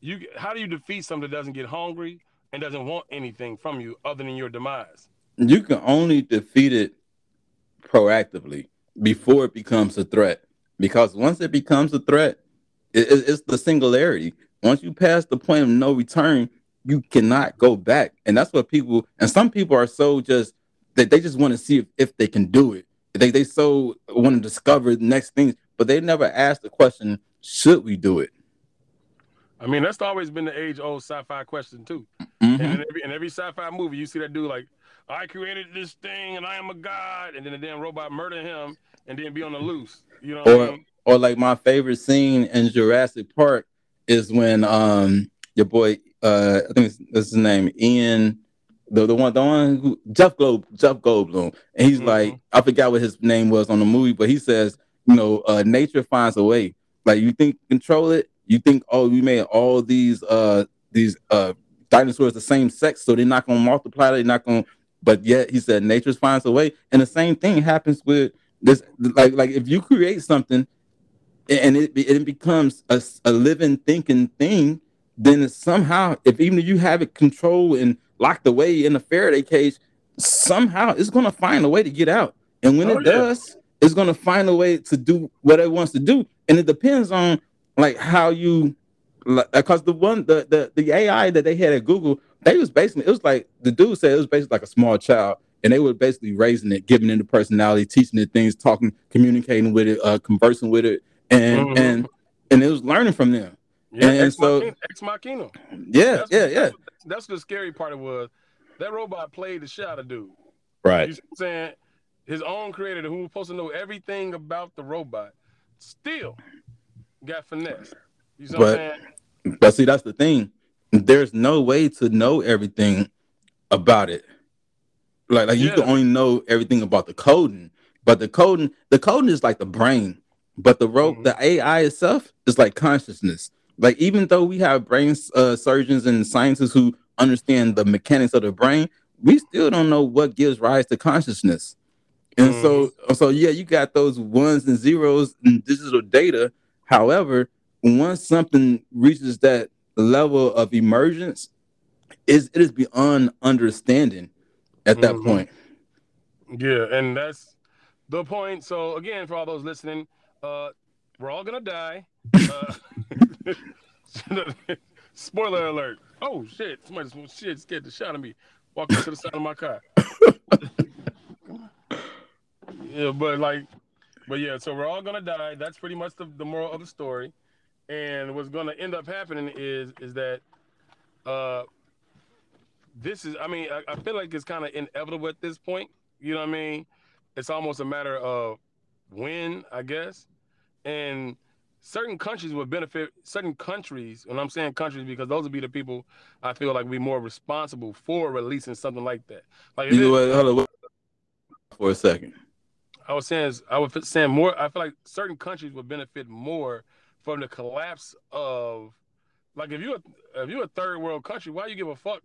you how do you defeat something that doesn't get hungry and doesn't want anything from you other than your demise? You can only defeat it proactively before it becomes a threat. Because once it becomes a threat, it- it- it's the singularity. Once you pass the point of no return, you cannot go back. And that's what people and some people are so just that they just want to see if, if they can do it. They they so want to discover the next things, but they never ask the question, should we do it? I mean, that's always been the age old sci-fi question too. Mhm. And in every, in every sci-fi movie, you see that dude like, I created this thing and I am a god, and then the damn robot murder him and then be on the loose. You know what I or mean? or like my favorite scene in Jurassic Park is when um your boy uh I think it's, that's his name Ian the the one the one who Jeff Gold Jeff Goldblum and he's Mhm. like I forgot what his name was on the movie but he says you know uh nature finds a way like you think control it you think oh we made all these uh these uh dinosaurs the same sex so they're not gonna multiply they're not gonna but yet he said nature finds a way. And the same thing happens with this like like if you create something and it, it becomes a, a living thinking thing then somehow if even if you have it controlled and locked away in a faraday cage somehow it's going to find a way to get out. And when Oh, it yeah. does it's going to find a way to do what it wants to do. And it depends on like how you because the one the, the the ai that they had at google they was basically it was like the dude said it was basically like a small child and they were basically raising it giving it a personality teaching it things talking communicating with it uh conversing with it and Mhm. and and it was learning from them Yeah, and Ex so- Machina. Ex Machina. yeah That's- yeah yeah That's, that's the scary part. It was that robot played the of dude. You right see what I'm saying? His own creator, who was supposed to know everything about the robot, still got finesse. You I'm But- but see that's the thing. There's no way to know everything about it. Like like you can only know everything about the coding. But the coding the coding is like the brain. But the ro- Mhm. the ai itself is like consciousness. Like even though we have brain uh, surgeons and scientists who understand the mechanics of the brain we still don't know what gives rise to consciousness. And so so yeah you got those ones and zeros and digital data however once something reaches that level of emergence is it is beyond understanding at that Mhm. point Yeah, and that's the point. So again, for all those listening, uh, we're all gonna die. Uh, spoiler alert! Oh shit! Somebody shit scared the shot of me. Walking to the side of my car. yeah, but like, but yeah. So we're all gonna die. That's pretty much the, the moral of the story. And what's gonna end up happening is is that uh this is I mean, I, I feel like it's kind of inevitable at this point. You know what I mean? It's almost a matter of when, I guess. And certain countries would benefit certain countries, and I'm saying countries because those would be the people I feel like would be more responsible for releasing something like that. Like if You know what? Hold on, for a second. I was saying, is- I was saying more. I feel like certain countries would benefit more from the collapse of, like, if you if you're a third world country, why you give a fuck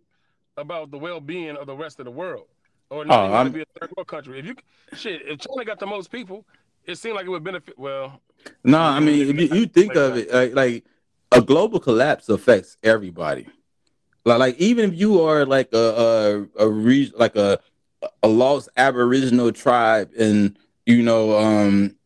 about the well being of the rest of the world, or not Oh, even be a third world country? If you shit, if China got the most people, it seemed like it would benefit. Well, No, I mean, if you, you think of it like, like a global collapse affects everybody. Like, like even if you are like a a, a re- like a a lost Aboriginal tribe in you know um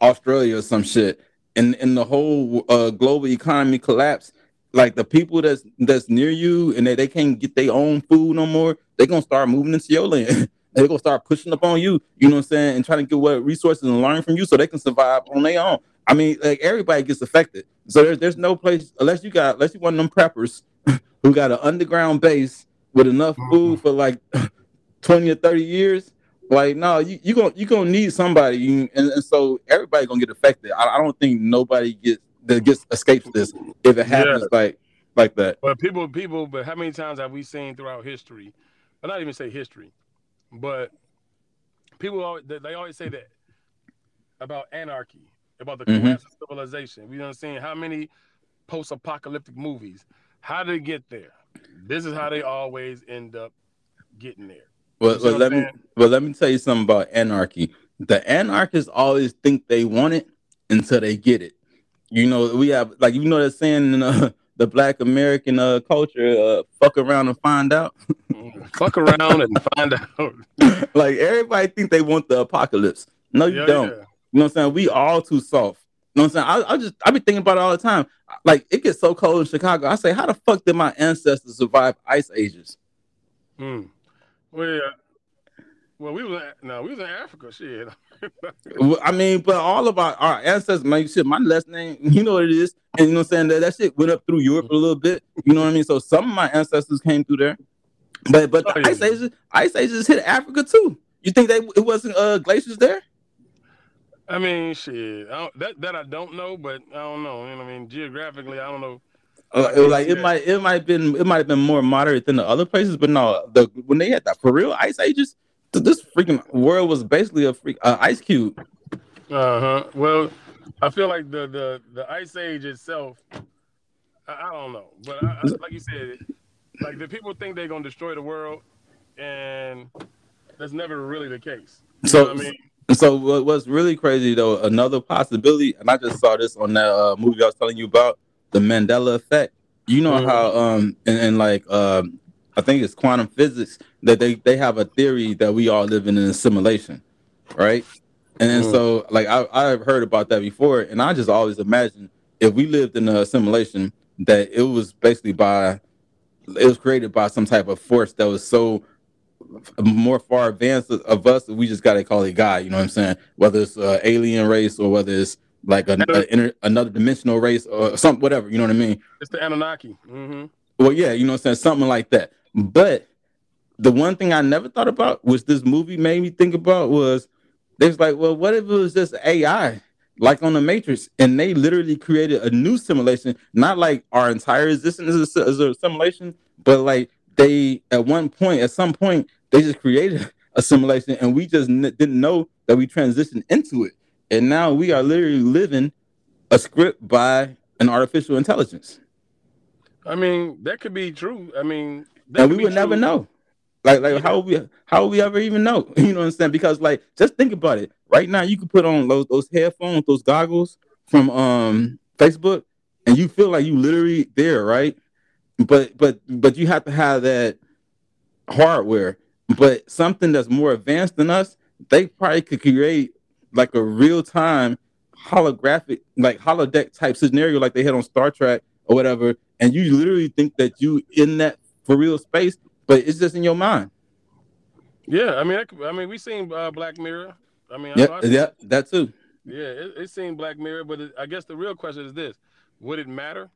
Australia or some shit, and and the whole uh, global economy collapse, like the people that's that's near you and they, they can't get their own food no more, they gonna start moving into your land. They're gonna start pushing up on you, you know what I'm saying, and trying to get what resources and learn from you so they can survive on their own. I mean, like everybody gets affected. So there's there's no place unless you got unless you one of them preppers who got an underground base with enough food for like 20 or 30 years. Like, no, you you gonna you gonna need somebody, you, and, and so everybody gonna get affected. I, I don't think nobody gets that gets escapes this if it happens like like that. but people, people, but how many times have we seen throughout history? Or not even say history, but people always they, always say that about anarchy, about the Mhm. collapse of civilization. We done seen how many post-apocalyptic movies. How did it get there? This is how they always end up getting there. Well, well let me well let me tell you something about anarchy. The anarchists always think they want it until they get it. You know, we have like you know that saying in uh, the Black American uh, culture, uh, "Fuck around and find out." Fuck around and find out. like everybody think they want the apocalypse. No, you Yeah, don't. yeah. You know what I'm saying? We all too soft. You know what I'm saying? I, I just I be thinking about it all the time. Like it gets so cold in Chicago. I say, how the fuck did my ancestors survive ice ages? Hmm. Well, yeah. Well, we was in, no, we was in Africa. Shit. Well, I mean, but all of our, our ancestors, man, shit, my last name, you know what it is. And you know what I'm saying? That, that shit went up through Europe a little bit. You know what I mean? So some of my ancestors came through there. But but the Oh, yeah. ice ages, ice ages hit Africa too. You think they it wasn't uh glaciers there? I mean, shit. I don't, that that I don't know, but I don't know. You know, what I mean, geographically, I don't know. Uh, it was like it might it might have been it might have been more moderate than the other places, but no, the when they had that for real ice ages, th- this freaking world was basically a freak uh, ice cube. Uh huh. Well, I feel like the the the ice age itself. I, I don't know, but I, I, like you said, like the people think they're gonna destroy the world, and that's never really the case. You So know what I mean, So what's really crazy though, another possibility, and I just saw this on that uh, movie I was telling you about, the Mandela effect. You know Mhm. how um and, and like um I think it's quantum physics that they they have a theory that we all live in an simulation, right? And Mhm. so like I I've heard about that before, and I just always imagine if we lived in a simulation that it was basically by it was created by some type of force that was so more far advanced of us, we just gotta call it God. You know what I'm saying? Whether it's uh, alien race or whether it's like an, a, inter, another dimensional race or something, whatever. You know what I mean? it's the Anunnaki. hmm Well, yeah, you know what I'm saying, something like that. But the one thing I never thought about, which this movie made me think about, was they was like, well, what if it was just AI, like on the Matrix, and they literally created a new simulation, not like our entire existence is a, is a simulation, but like they at one point, at some point, they just created a simulation, and we just n- didn't know that we transitioned into it, and now we are literally living a script by an artificial intelligence. I mean, that could be true. I mean, that and we would never know. Like, like Yeah. how would we how would we ever even know? You know what I'm saying? Because like, just think about it. Right now, you can put on those those headphones, those goggles from um Facebook, and you feel like you literally there, right? But but but you have to have that hardware. But something that's more advanced than us, they probably could create like a real time holographic, like holodeck type scenario, like they had on Star Trek or whatever. And you literally think that you in that for real space, but it's just in your mind. Yeah, I mean, could- I mean, we seen uh, Black Mirror. I mean, Yeah, I yeah, that too. yeah, it, it seen Black Mirror, but it, I guess the real question is this: Would it matter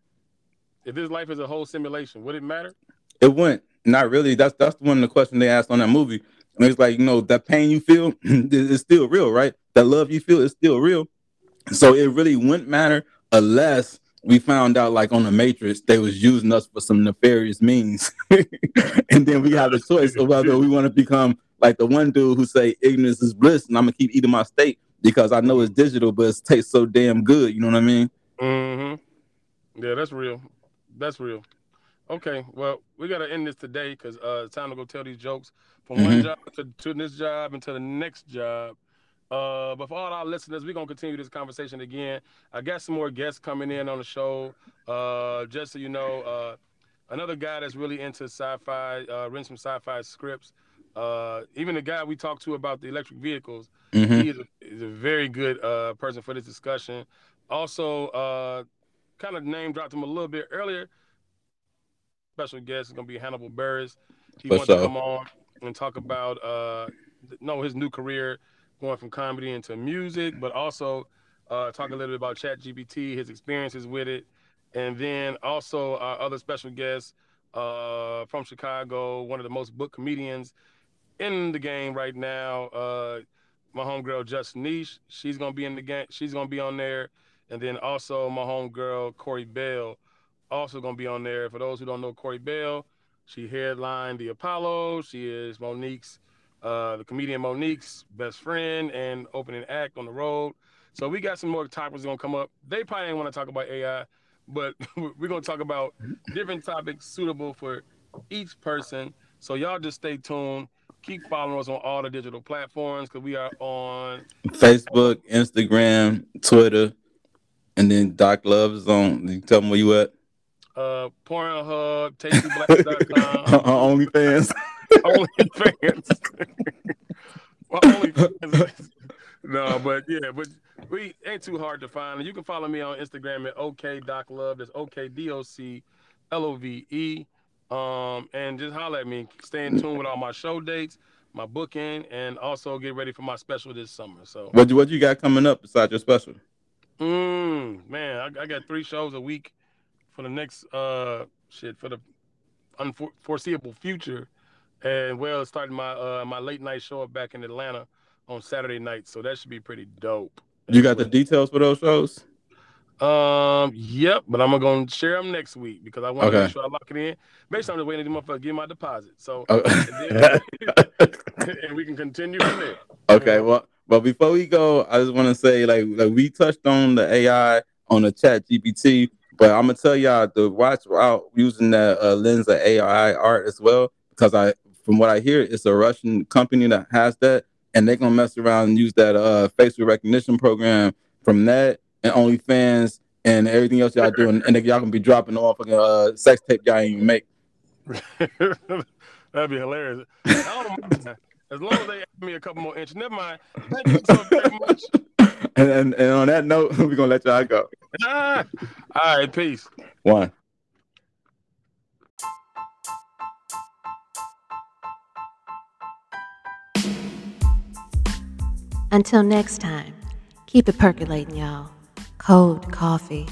if this life is a whole simulation? Would it matter? It wouldn't. not really. That's that's one of the questions they asked on that movie. And it's like, you know, that pain you feel is still real, right? That love you feel is still real. So it really wouldn't matter unless we found out like on the Matrix they was using us for some nefarious means, and then we have a choice of whether we want to become like the one dude who say ignorance is bliss, and I'm gonna keep eating my steak because I know it's digital, but it tastes so damn good. You know what I mean? Mm-hmm. Yeah, that's real. That's real. Okay, well, we gotta end this today because uh, it's time to go tell these jokes from Mhm. one job to, to this job and to the next job. Uh, but for all our listeners, we're gonna continue this conversation again. I got some more guests coming in on the show. Uh, just so you know, uh, another guy that's really into sci-fi, uh, written some sci-fi scripts. Uh, even the guy we talked to about the electric vehicles, hmm he is a, is a very good uh, person for this discussion. Also, uh, kind of name dropped him a little bit earlier. Special guest is gonna be Hannibal Buress. He For wants to come on and talk about uh, no his new career going from comedy into music, but also uh, talk a little bit about ChatGPT, his experiences with it, and then also our other special guest uh, from Chicago, one of the most booked comedians in the game right now. Uh, my homegirl Just Niche, she's gonna be in the game. She's gonna be on there, and then also my homegirl Corey Bell, also gonna be on there. For those who don't know Corey Bell, she headlined the Apollo. She is Mo'Nique's, uh, the comedian Mo'Nique's best friend and opening act on the road. So we got some more topics gonna come up. They probably ain't want to talk about AI, but we're gonna talk about different topics suitable for each person. So y'all just stay tuned. Keep following us on all the digital platforms because we are on Facebook, Instagram, Twitter, and then Doc Love is on. Tell them where you at. Uh, Pornhub, TastyBlack.com, OnlyFans. OnlyFans. well, OnlyFans. no, but yeah, but we ain't too hard to find. You can follow me on Instagram at OKDocLove. That's OKDOCLOVE. Um, and just holler at me. Stay in tune with all my show dates, my booking, and also get ready for my special this summer. So, What you what you got coming up besides your special? mm, man, I, I got three shows a week for the next uh shit for the unforeseeable future, and well, starting my uh my late night show up back in Atlanta on Saturday night, so that should be pretty dope. You got the details for those shows? Um, yep, but I'm gonna share them next week because I want to Okay. make sure I lock it in. Basically, I'm just waiting for the motherfucker to give my deposit, so Oh. and we can continue from there. okay, well, but before we go, I just want to say like like we touched on the AI on the ChatGPT, but I'm gonna tell y'all to watch out using that uh, Lensa AI art as well because I from what I hear, it's a Russian company that has that, and they're gonna mess around and use that uh facial recognition program from that and OnlyFans and everything else y'all doing, and y'all gonna be dropping off a uh, sex tape y'all ain't even make. That'd be hilarious. As long as they add me a couple more inches. Never mind. Thank you so very much. And, and and on that note, we're gonna let y'all go. All right, peace. One. Until next time, keep it percolating, y'all. Cold coffee.